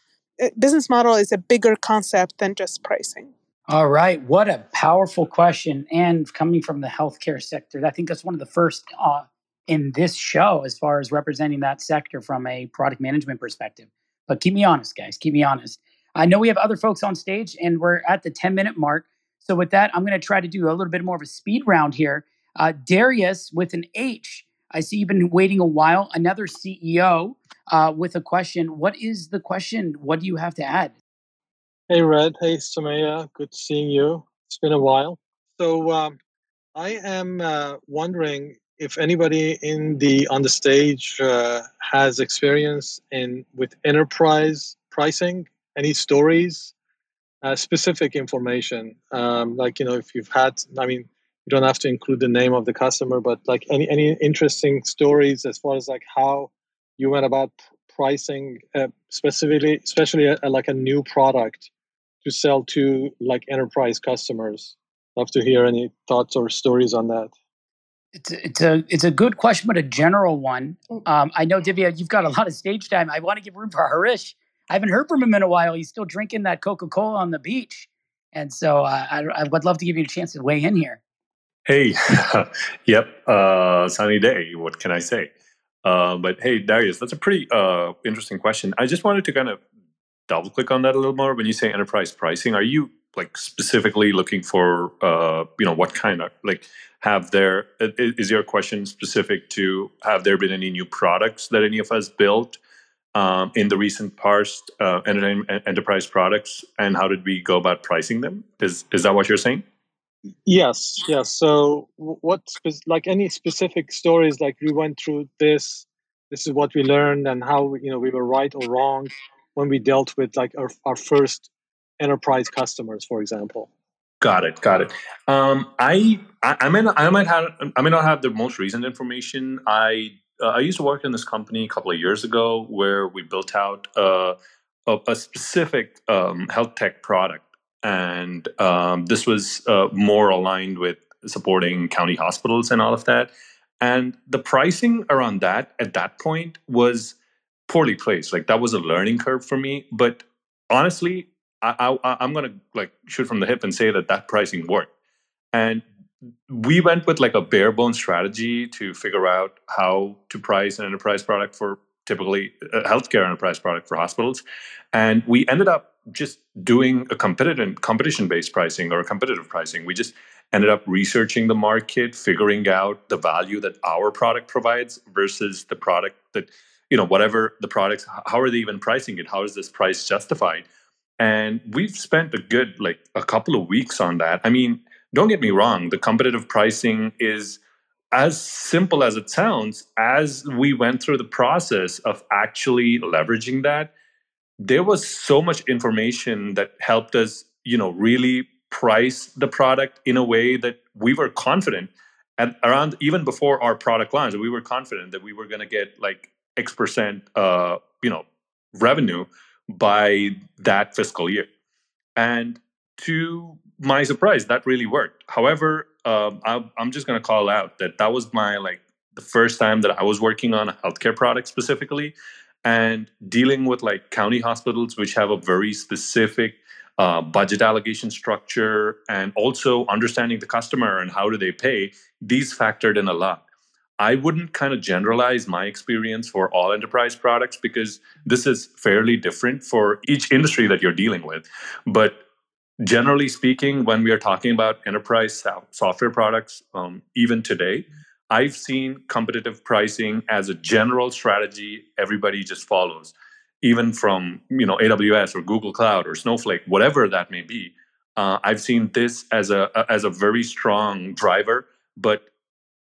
business model is a bigger concept than just pricing. All right. What a powerful question. And coming from the healthcare sector, I think that's one of the first uh, in this show as far as representing that sector from a product management perspective. But keep me honest, guys. Keep me honest. I know we have other folks on stage and we're at the 10 minute mark. So, with that, I'm going to try to do a little bit more of a speed round here. Uh, Darius with an H. I see you've been waiting a while. Another CEO uh, with a question. What is the question? What do you have to add? Hey, Red. Hey, Sumaya. Good seeing you. It's been a while. So, um, I am uh, wondering if anybody in the on the stage uh, has experience in with enterprise pricing. Any stories, uh, specific information, um, like you know, if you've had. I mean, you don't have to include the name of the customer, but like any any interesting stories as far as like how you went about pricing uh, specifically especially a, a, like a new product to sell to like enterprise customers? Love to hear any thoughts or stories on that. It's a, it's a it's a good question but a general one. Mm. um, i know divya you've got a lot of stage time. I want to give room for harish. I haven't heard from him in a while. He's still drinking that coca-cola on the beach. And so uh, I, I would love to give you a chance to weigh in here hey yep uh, sunny day what can i say uh, but hey, Darius, that's a pretty uh, interesting question. I just wanted to kind of double click on that a little more. When you say enterprise pricing, are you like specifically looking for uh, you know what kind of like have there is your question specific to have there been any new products that any of us built um, in the recent past uh, enterprise products and how did we go about pricing them is is that what you're saying Yes, yes. So, what, like any specific stories, like we went through this, this is what we learned, and how you know we were right or wrong when we dealt with like our, our first enterprise customers, for example. Got it. Got it. Um, I, I I might I might have I may not have the most recent information. I uh, I used to work in this company a couple of years ago where we built out uh, a, a specific um, health tech product and um, this was uh, more aligned with supporting county hospitals and all of that. And the pricing around that at that point was poorly placed. Like that was a learning curve for me. But honestly, I, I, I'm gonna like shoot from the hip and say that that pricing worked. And we went with like a bare bones strategy to figure out how to price an enterprise product for typically a healthcare enterprise product for hospitals. And we ended up just doing a competitive competition based pricing or a competitive pricing. We just ended up researching the market, figuring out the value that our product provides versus the product that, you know, whatever the products, how are they even pricing it? How is this price justified? And we've spent a good like a couple of weeks on that. I mean, don't get me wrong, the competitive pricing is as simple as it sounds, as we went through the process of actually leveraging that, there was so much information that helped us, you know, really price the product in a way that we were confident and around even before our product launch, we were confident that we were going to get like X percent, uh, you know, revenue by that fiscal year. And to my surprise, that really worked. However, um, I, I'm just going to call out that that was my like the first time that I was working on a healthcare product specifically, and dealing with like county hospitals, which have a very specific uh, budget allocation structure, and also understanding the customer and how do they pay. These factored in a lot. I wouldn't kind of generalize my experience for all enterprise products because this is fairly different for each industry that you're dealing with. But generally speaking, when we are talking about enterprise software products, um, even today, I've seen competitive pricing as a general strategy everybody just follows, even from you know AWS or Google Cloud or Snowflake, whatever that may be. Uh, I've seen this as a as a very strong driver, but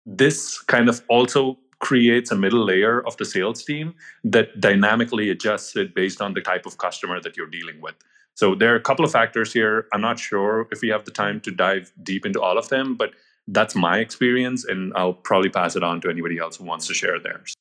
this kind of also creates a middle layer of the sales team that dynamically adjusts it based on the type of customer that you're dealing with. So there are a couple of factors here. I'm not sure if we have the time to dive deep into all of them, but that's my experience, and I'll probably pass it on to anybody else who wants to share theirs.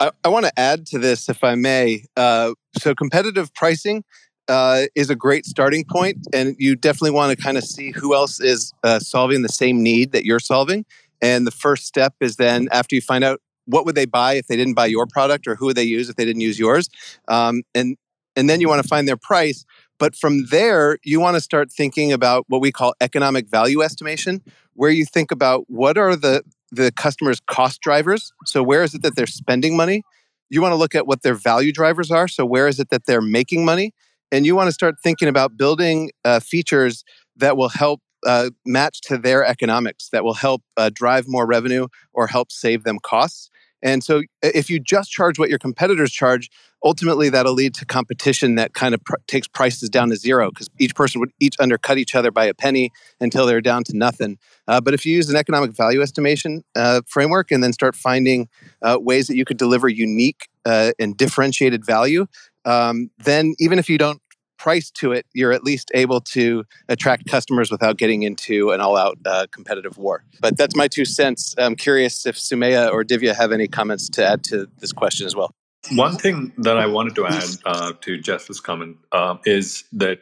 I, I want to add to this, if I may. Uh, so, competitive pricing uh, is a great starting point, and you definitely want to kind of see who else is uh, solving the same need that you're solving. And the first step is then after you find out what would they buy if they didn't buy your product, or who would they use if they didn't use yours, um, and and then you want to find their price. But from there, you want to start thinking about what we call economic value estimation, where you think about what are the the customer's cost drivers. So where is it that they're spending money? You want to look at what their value drivers are. So where is it that they're making money? And you want to start thinking about building uh, features that will help uh, match to their economics that will help uh, drive more revenue or help save them costs. And so, if you just charge what your competitors charge, ultimately that'll lead to competition that kind of pr- takes prices down to zero because each person would each undercut each other by a penny until they're down to nothing. Uh, but if you use an economic value estimation uh, framework and then start finding uh, ways that you could deliver unique uh, and differentiated value, um, then even if you don't price to it, you're at least able to attract customers without getting into an all out uh, competitive war. But that's my two cents. I'm curious if Sumaya or Divya have any comments to add to this question as well. One thing that I wanted to add uh, to Jeff's comment uh, is that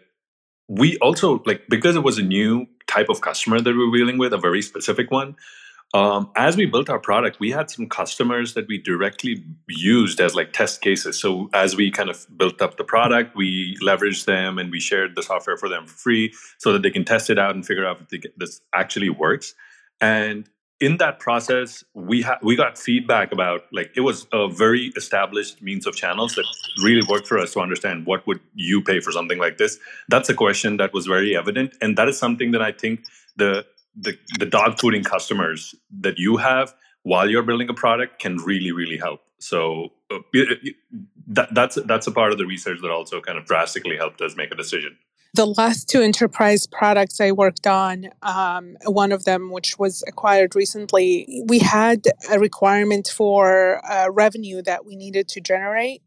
we also, like, because it was a new type of customer that we were dealing with, a very specific one, um, as we built our product, we had some customers that we directly used as like test cases. So as we kind of built up the product, we leveraged them and we shared the software for them for free so that they can test it out and figure out if this actually works. And in that process, we ha- we got feedback about like it was a very established means of channels that really worked for us to understand what would you pay for something like this. That's a question that was very evident, and that is something that I think the the, the dog fooding customers that you have while you're building a product can really really help so uh, that, that's that's a part of the research that also kind of drastically helped us make a decision the last two enterprise products I worked on, um, one of them, which was acquired recently, we had a requirement for uh, revenue that we needed to generate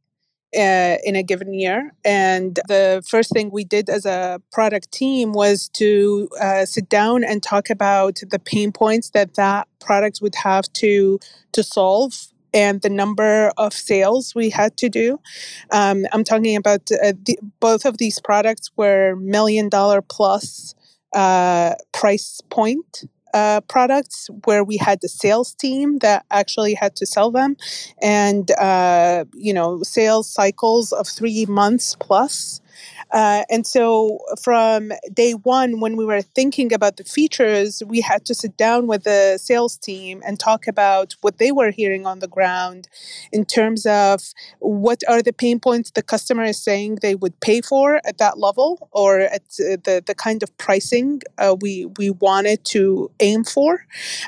uh, in a given year. And the first thing we did as a product team was to uh, sit down and talk about the pain points that that product would have to to solve and the number of sales we had to do. Um, I'm talking about uh, the, both of these products were million dollar plus uh, price point uh, products where we had the sales team that actually had to sell them and uh, you know sales cycles of three months plus uh, and so from day one, when we were thinking about the features, we had to sit down with the sales team and talk about what they were hearing on the ground in terms of what are the pain points the customer is saying they would pay for at that level or at the, the kind of pricing uh, we, we wanted to aim for.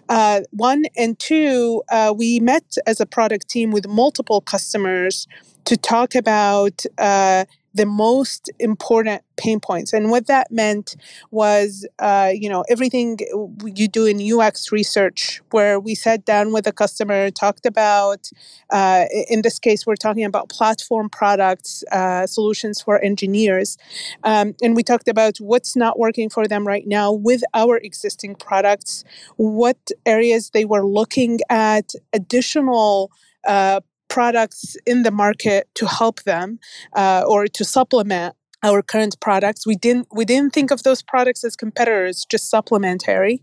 Uh, one, and two, uh, we met as a product team with multiple customers to talk about uh, the most important pain points. And what that meant was, uh, you know, everything you do in UX research, where we sat down with a customer, talked about, uh, in this case, we're talking about platform products, uh, solutions for engineers. Um, and we talked about what's not working for them right now with our existing products, what areas they were looking at, additional uh, products in the market to help them uh, or to supplement our current products. We didn't we didn't think of those products as competitors just supplementary.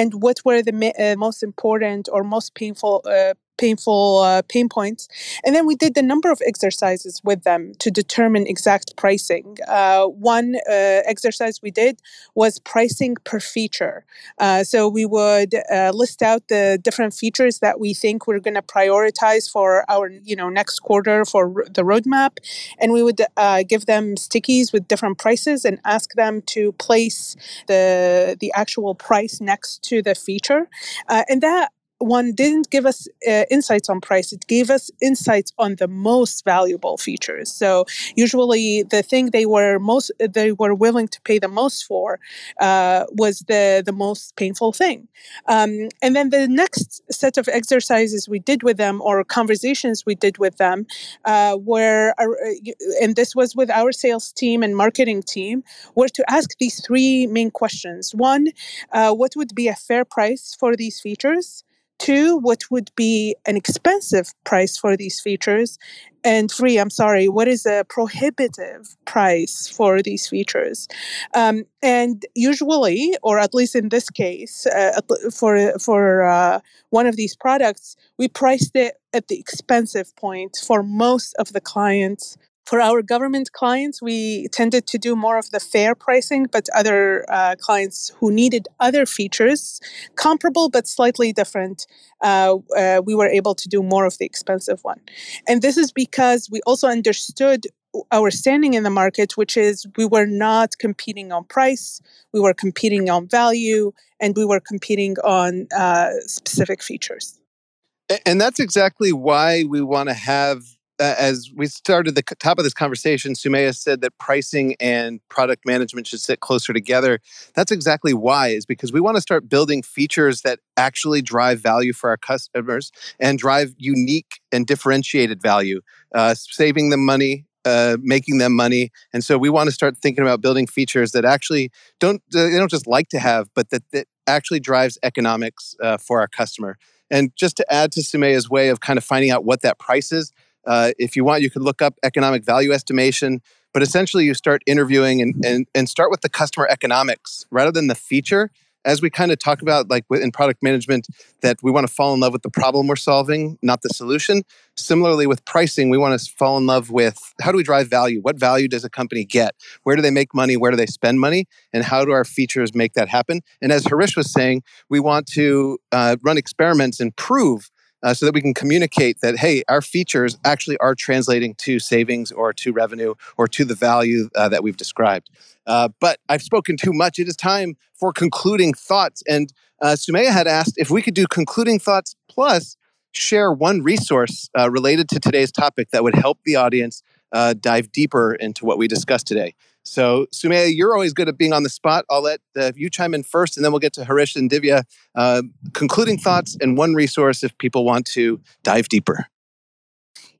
And what were the uh, most important or most painful uh, painful uh, pain points. And then we did a number of exercises with them to determine exact pricing. Uh, one uh, exercise we did was pricing per feature. Uh, so we would uh, list out the different features that we think we're going to prioritize for our you know next quarter for the roadmap, and we would uh, give them stickies with different prices and ask them to place the the actual price next to the feature, and that one didn't give us uh, insights on price it gave us insights on the most valuable features. So usually the thing they were most they were willing to pay the most for uh, was the the most painful thing. Um, and then the next set of exercises we did with them or conversations we did with them uh, were uh, and this was with our sales team and marketing team were to ask these three main questions. One uh, what would be a fair price for these features Two, what would be an expensive price for these features? And three, I'm sorry, what is a prohibitive price for these features? Um, and usually, or at least in this case, uh, for for uh, one of these products, we priced it at the expensive point for most of the clients for our government clients, we tended to do more of the fair pricing, but other uh, clients who needed other features, comparable but slightly different, uh, uh, we were able to do more of the expensive one. And this is because we also understood our standing in the market, which is we were not competing on price, we were competing on value, and we were competing on uh, specific features. And that's exactly why we want to have as we started the top of this conversation, Sumaya said that pricing and product management should sit closer together. That's exactly why, is because we want to start building features that actually drive value for our customers and drive unique and differentiated value, uh, saving them money. Uh, making them money, and so we want to start thinking about building features that actually don't they don't just like to have, but that that actually drives economics uh, for our customer. And just to add to Sumaya's way of kind of finding out what that price is, uh, if you want, you could look up economic value estimation. But essentially, you start interviewing and, and, and start with the customer economics rather than the feature. As we kind of talk about like in product management that we want to fall in love with the problem we're solving not the solution. Similarly with pricing we want to fall in love with how do we drive value? What value does a company get? Where do they make money? Where do they spend money? And how do our features make that happen? And as harish was saying we want to uh, run experiments and prove uh, so that we can communicate that hey our features actually are translating to savings or to revenue or to the value uh, that we've described. Uh, but i've spoken too much. It is time for concluding thoughts. And uh, sumaya had asked if we could do concluding thoughts plus share one resource uh, related to today's topic that would help the audience uh, dive deeper into what we discussed today so, Sumaya, you're always good at being on the spot. I'll let uh, you chime in first, and then we'll get to Harish and Divya. Uh, concluding thoughts and one resource if people want to dive deeper.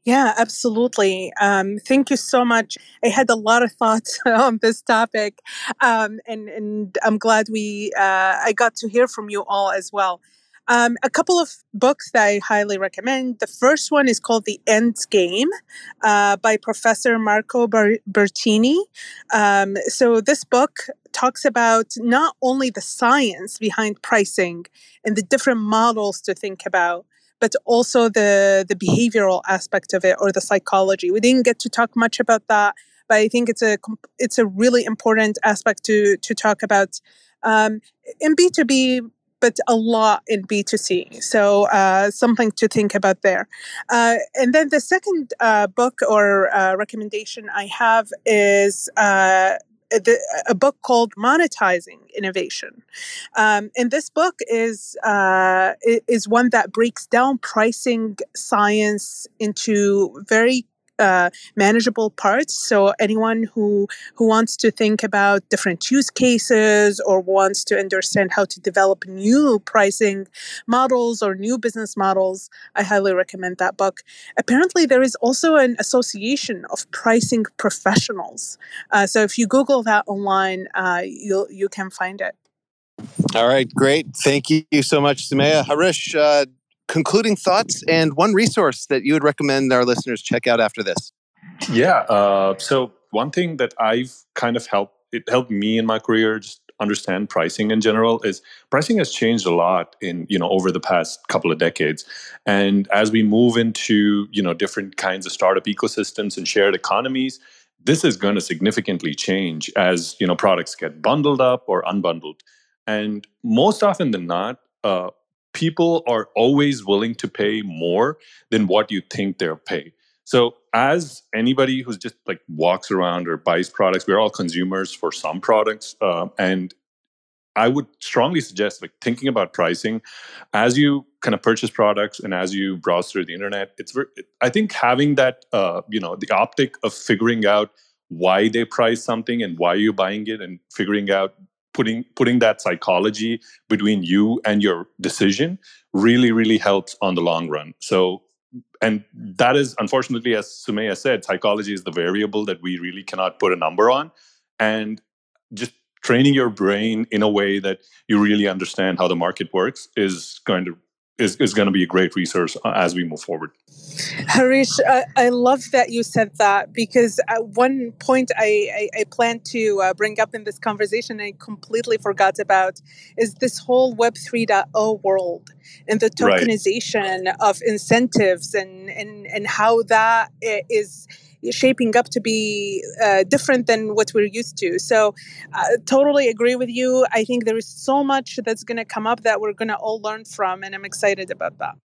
Yeah, absolutely. Um, thank you so much. I had a lot of thoughts on this topic, um, and and I'm glad we uh, I got to hear from you all as well. Um, a couple of books that I highly recommend. The first one is called The End Game uh, by Professor Marco Bertini. Um, so, this book talks about not only the science behind pricing and the different models to think about, but also the, the behavioral aspect of it or the psychology. We didn't get to talk much about that, but I think it's a it's a really important aspect to to talk about. Um, in B2B but a lot in B2C. So uh, something to think about there. Uh, and then the second uh, book or uh, recommendation I have is. Uh, the, a book called monetizing innovation um, and this book is uh, is one that breaks down pricing science into very uh, manageable parts. So anyone who who wants to think about different use cases or wants to understand how to develop new pricing models or new business models, I highly recommend that book. Apparently, there is also an association of pricing professionals. Uh, so if you Google that online, uh, you you can find it. All right, great. Thank you so much, Sumaya. Harish, uh, concluding thoughts and one resource that you would recommend our listeners check out after this. Yeah. Uh, so one thing that I've kind of helped it helped me in my career just understand pricing in general is pricing has changed a lot in you know over the past couple of decades and as we move into you know different kinds of startup ecosystems and shared economies this is going to significantly change as you know products get bundled up or unbundled and most often than not uh, people are always willing to pay more than what you think they'll pay. So, as anybody who's just like walks around or buys products, we're all consumers for some products, uh, and I would strongly suggest like thinking about pricing as you kind of purchase products and as you browse through the internet. It's very, I think having that uh, you know the optic of figuring out why they price something and why you're buying it and figuring out putting putting that psychology between you and your decision really really helps on the long run. So and that is unfortunately as sumaya said psychology is the variable that we really cannot put a number on. And just training your brain in a way that you really understand how the market works is going to is, is going to be a great resource uh, as we move forward. Harish, I, I love that you said that because at one point I, I, I plan to uh, bring up in this conversation I completely forgot about is this whole Web 3.0 world and the tokenization right. of incentives and, and, and how that is shaping up to be uh, different than what we're used to. So, uh, totally agree with you. I think there is so much that's going to come up that we're going to all learn from, and I'm excited about that.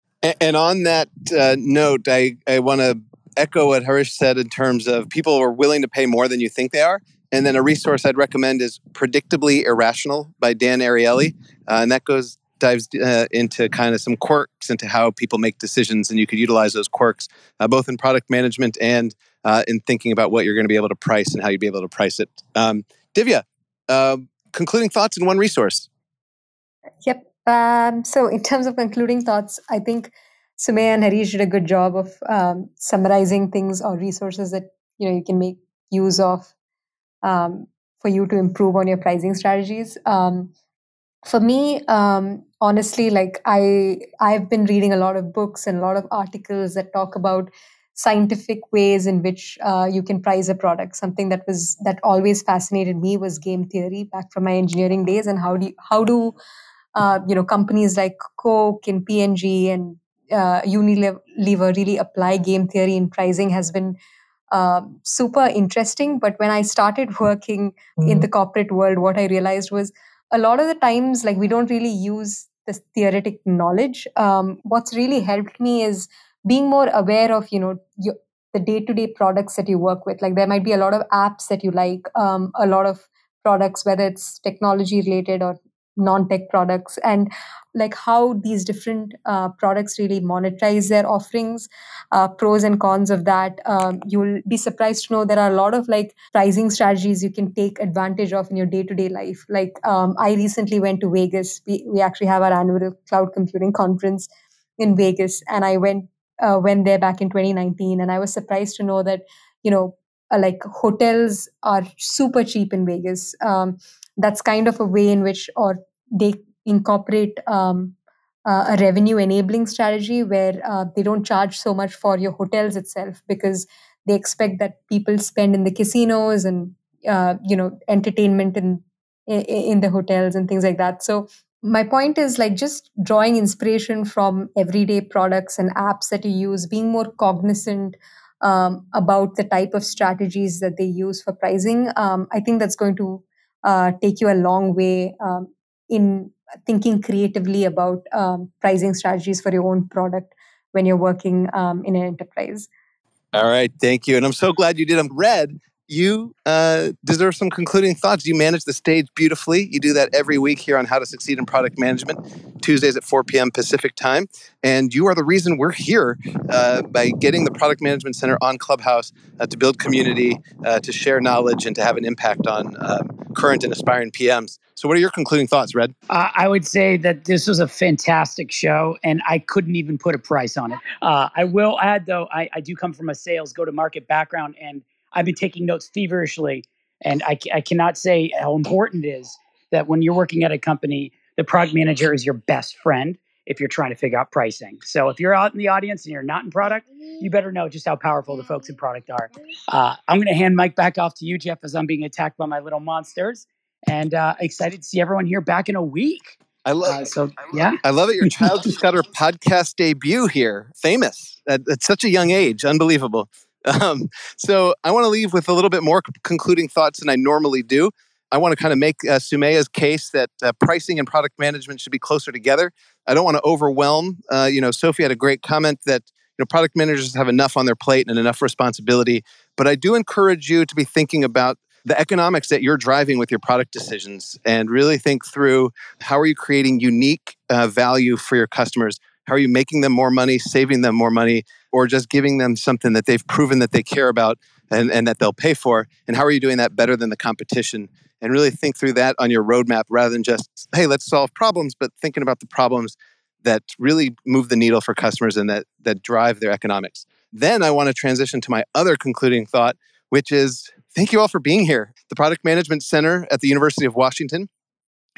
And, on that uh, note, I, I want to echo what Harish said in terms of people are willing to pay more than you think they are. And then a resource I'd recommend is Predictably Irrational by Dan Ariely. Uh, and that goes dives uh, into kind of some quirks into how people make decisions, and you could utilize those quirks uh, both in product management and uh, in thinking about what you're going to be able to price and how you'd be able to price it. Um, Divya, uh, concluding thoughts in one resource. Yep. Um, so, in terms of concluding thoughts, I think Sumaya and Harish did a good job of um, summarizing things or resources that you know you can make use of um, for you to improve on your pricing strategies. Um, for me, um, honestly, like I I've been reading a lot of books and a lot of articles that talk about scientific ways in which uh, you can price a product. Something that was that always fascinated me was game theory back from my engineering days and how do you, how do uh, you know companies like coke and P&G and uh, unilever really apply game theory in pricing has been uh, super interesting. But when i started working mm-hmm. in the corporate world what i realized was a lot of the times like we don't really use this theoretic knowledge. Um, what's really helped me is being more aware of you know your, the day-to-day products that you work with. Like there might be a lot of apps that you like um, a lot of products whether it's technology related or non-tech products. And like how these different uh, products really monetize their offerings uh, pros and cons of that um, you'll be surprised to know there are a lot of like pricing strategies you can take advantage of in your day-to-day life. Like um, i recently went to vegas. We, we actually have our annual cloud computing conference in vegas and i went uh, went there back in 2019 and i was surprised to know that you know uh, like hotels are super cheap in vegas. Um, that's kind of a way in which or they incorporate um, uh, a revenue enabling strategy where uh, they don't charge so much for your hotels itself because they expect that people spend in the casinos and uh, you know entertainment in in the hotels and things like that. So my point is like just drawing inspiration from everyday products and apps that you use being more cognizant um, about the type of strategies that they use for pricing um, i think that's going to uh, take you a long way um, in thinking creatively about um, pricing strategies for your own product when you're working um, in an enterprise. All right. Thank you. And i'm so glad you did. I'm red you uh, deserve some concluding thoughts. You manage the stage beautifully. You do that every week here on How to Succeed in Product Management, Tuesdays at 4 p.m. Pacific time. And you are the reason we're here uh, by getting the Product Management Center on Clubhouse uh, to build community, uh, to share knowledge, and to have an impact on um, current and aspiring PMs. So, what are your concluding thoughts, Red? Uh, I would say that this was a fantastic show, and I couldn't even put a price on it. Uh, I will add, though, I, I do come from a sales go to market background, and I've been taking notes feverishly, and I, I cannot say how important it is that when you're working at a company, the product manager is your best friend if you're trying to figure out pricing. So if you're out in the audience and you're not in product, you better know just how powerful the folks in product are. Uh, I'm going to hand Mike back off to you, Jeff, as I'm being attacked by my little monsters, and uh, excited to see everyone here back in a week. I love Uh, so yeah, I love it. Your child just got her podcast debut here. Famous at, at such a young age. Unbelievable. Um, so I want to leave with a little bit more concluding thoughts than I normally do. I want to kind of make uh, Sumaya's case that uh, pricing and product management should be closer together. I don't want to overwhelm. Uh, you know, Sophie had a great comment that you know product managers have enough on their plate and enough responsibility. But I do encourage you to be thinking about the economics that you're driving with your product decisions and really think through how are you creating unique uh, value for your customers how are you making them more money saving them more money or just giving them something that they've proven that they care about and, and that they'll pay for? And how are you doing that better than the competition? And really think through that on your roadmap rather than just hey let's solve problems but thinking about the problems that really move the needle for customers and that that drive their economics. Then i want to transition to my other concluding thought which is thank you all for being here. The Product Management Center at the University of Washington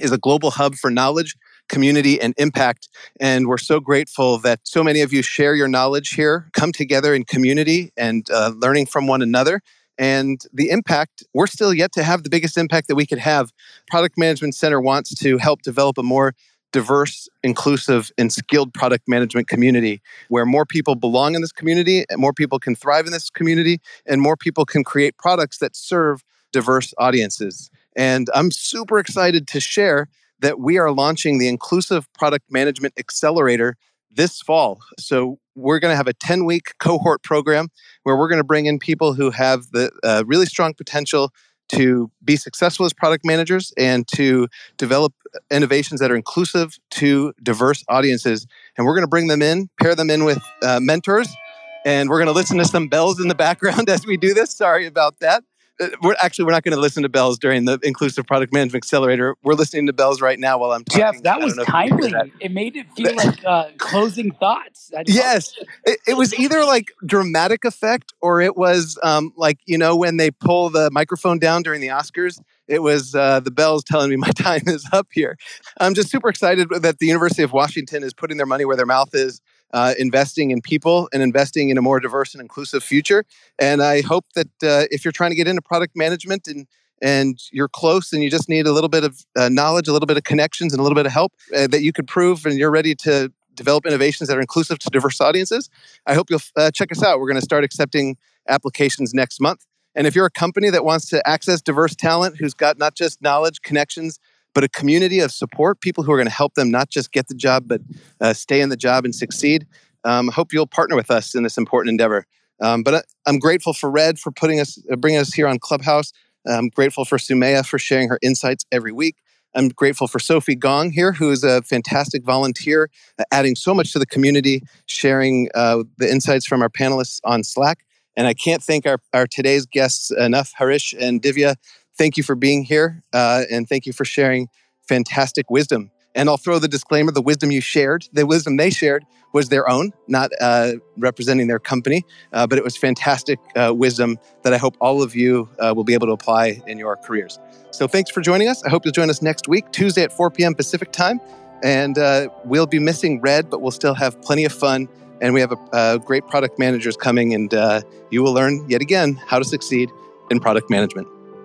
is a global hub for knowledge, community, and impact. And we're so grateful that so many of you share your knowledge here, come together in community and uh, learning from one another. And the impact, we're still yet to have the biggest impact that we could have. Product Management Center wants to help develop a more diverse, inclusive, and skilled product management community where more people belong in this community, and more people can thrive in this community, and more people can create products that serve diverse audiences. And I'm super excited to share that we are launching the Inclusive Product Management Accelerator this fall. So we're going to have a 10 week cohort program where we're going to bring in people who have the uh, really strong potential to be successful as product managers and to develop innovations that are inclusive to diverse audiences. And we're going to bring them in, pair them in with uh, mentors, and we're going to listen to some bells in the background as we do this. Sorry about that. Uh, We're actually we're not going to listen to bells during the inclusive product management accelerator. We're listening to bells right now while I'm talking. Jeff, that was know if you can hear timely. that. It made it feel like uh, closing thoughts. Yes, it, it was either like dramatic effect or it was um, like you know when they pull the microphone down during the Oscars. It was uh, the bells telling me my time is up here. I'm just super excited that the University of Washington is putting their money where their mouth is, uh, investing in people and investing in a more diverse and inclusive future. And I hope that uh, if you're trying to get into product management and and you're close and you just need a little bit of uh, knowledge, a little bit of connections, and a little bit of help uh, that you could prove, and you're ready to develop innovations that are inclusive to diverse audiences. I hope you'll uh, check us out. We're going to start accepting applications next month. And if you're a company that wants to access diverse talent who's got not just knowledge, connections, but a community of support, people who are going to help them not just get the job, but uh, stay in the job and succeed, um, hope you'll partner with us in this important endeavor. Um, but I, I'm grateful for Red for putting us, uh, bringing us here on Clubhouse. I'm grateful for Sumaya for sharing her insights every week. I'm grateful for Sophie Gong here, who is a fantastic volunteer, uh, adding so much to the community, sharing uh, the insights from our panelists on Slack. And I can't thank our, our today's guests enough, Harish and Divya. Thank you for being here, uh, and thank you for sharing fantastic wisdom. And I'll throw the disclaimer: the wisdom you shared, the wisdom they shared, was their own, not uh, representing their company, uh, but it was fantastic uh, wisdom that I hope all of you uh, will be able to apply in your careers. So thanks for joining us. I hope you'll join us next week, Tuesday at 4 p.m. Pacific time. And uh, we'll be missing Red, but we'll still have plenty of fun. And we have a, uh, great product managers coming, and you will learn yet again how to succeed in product management.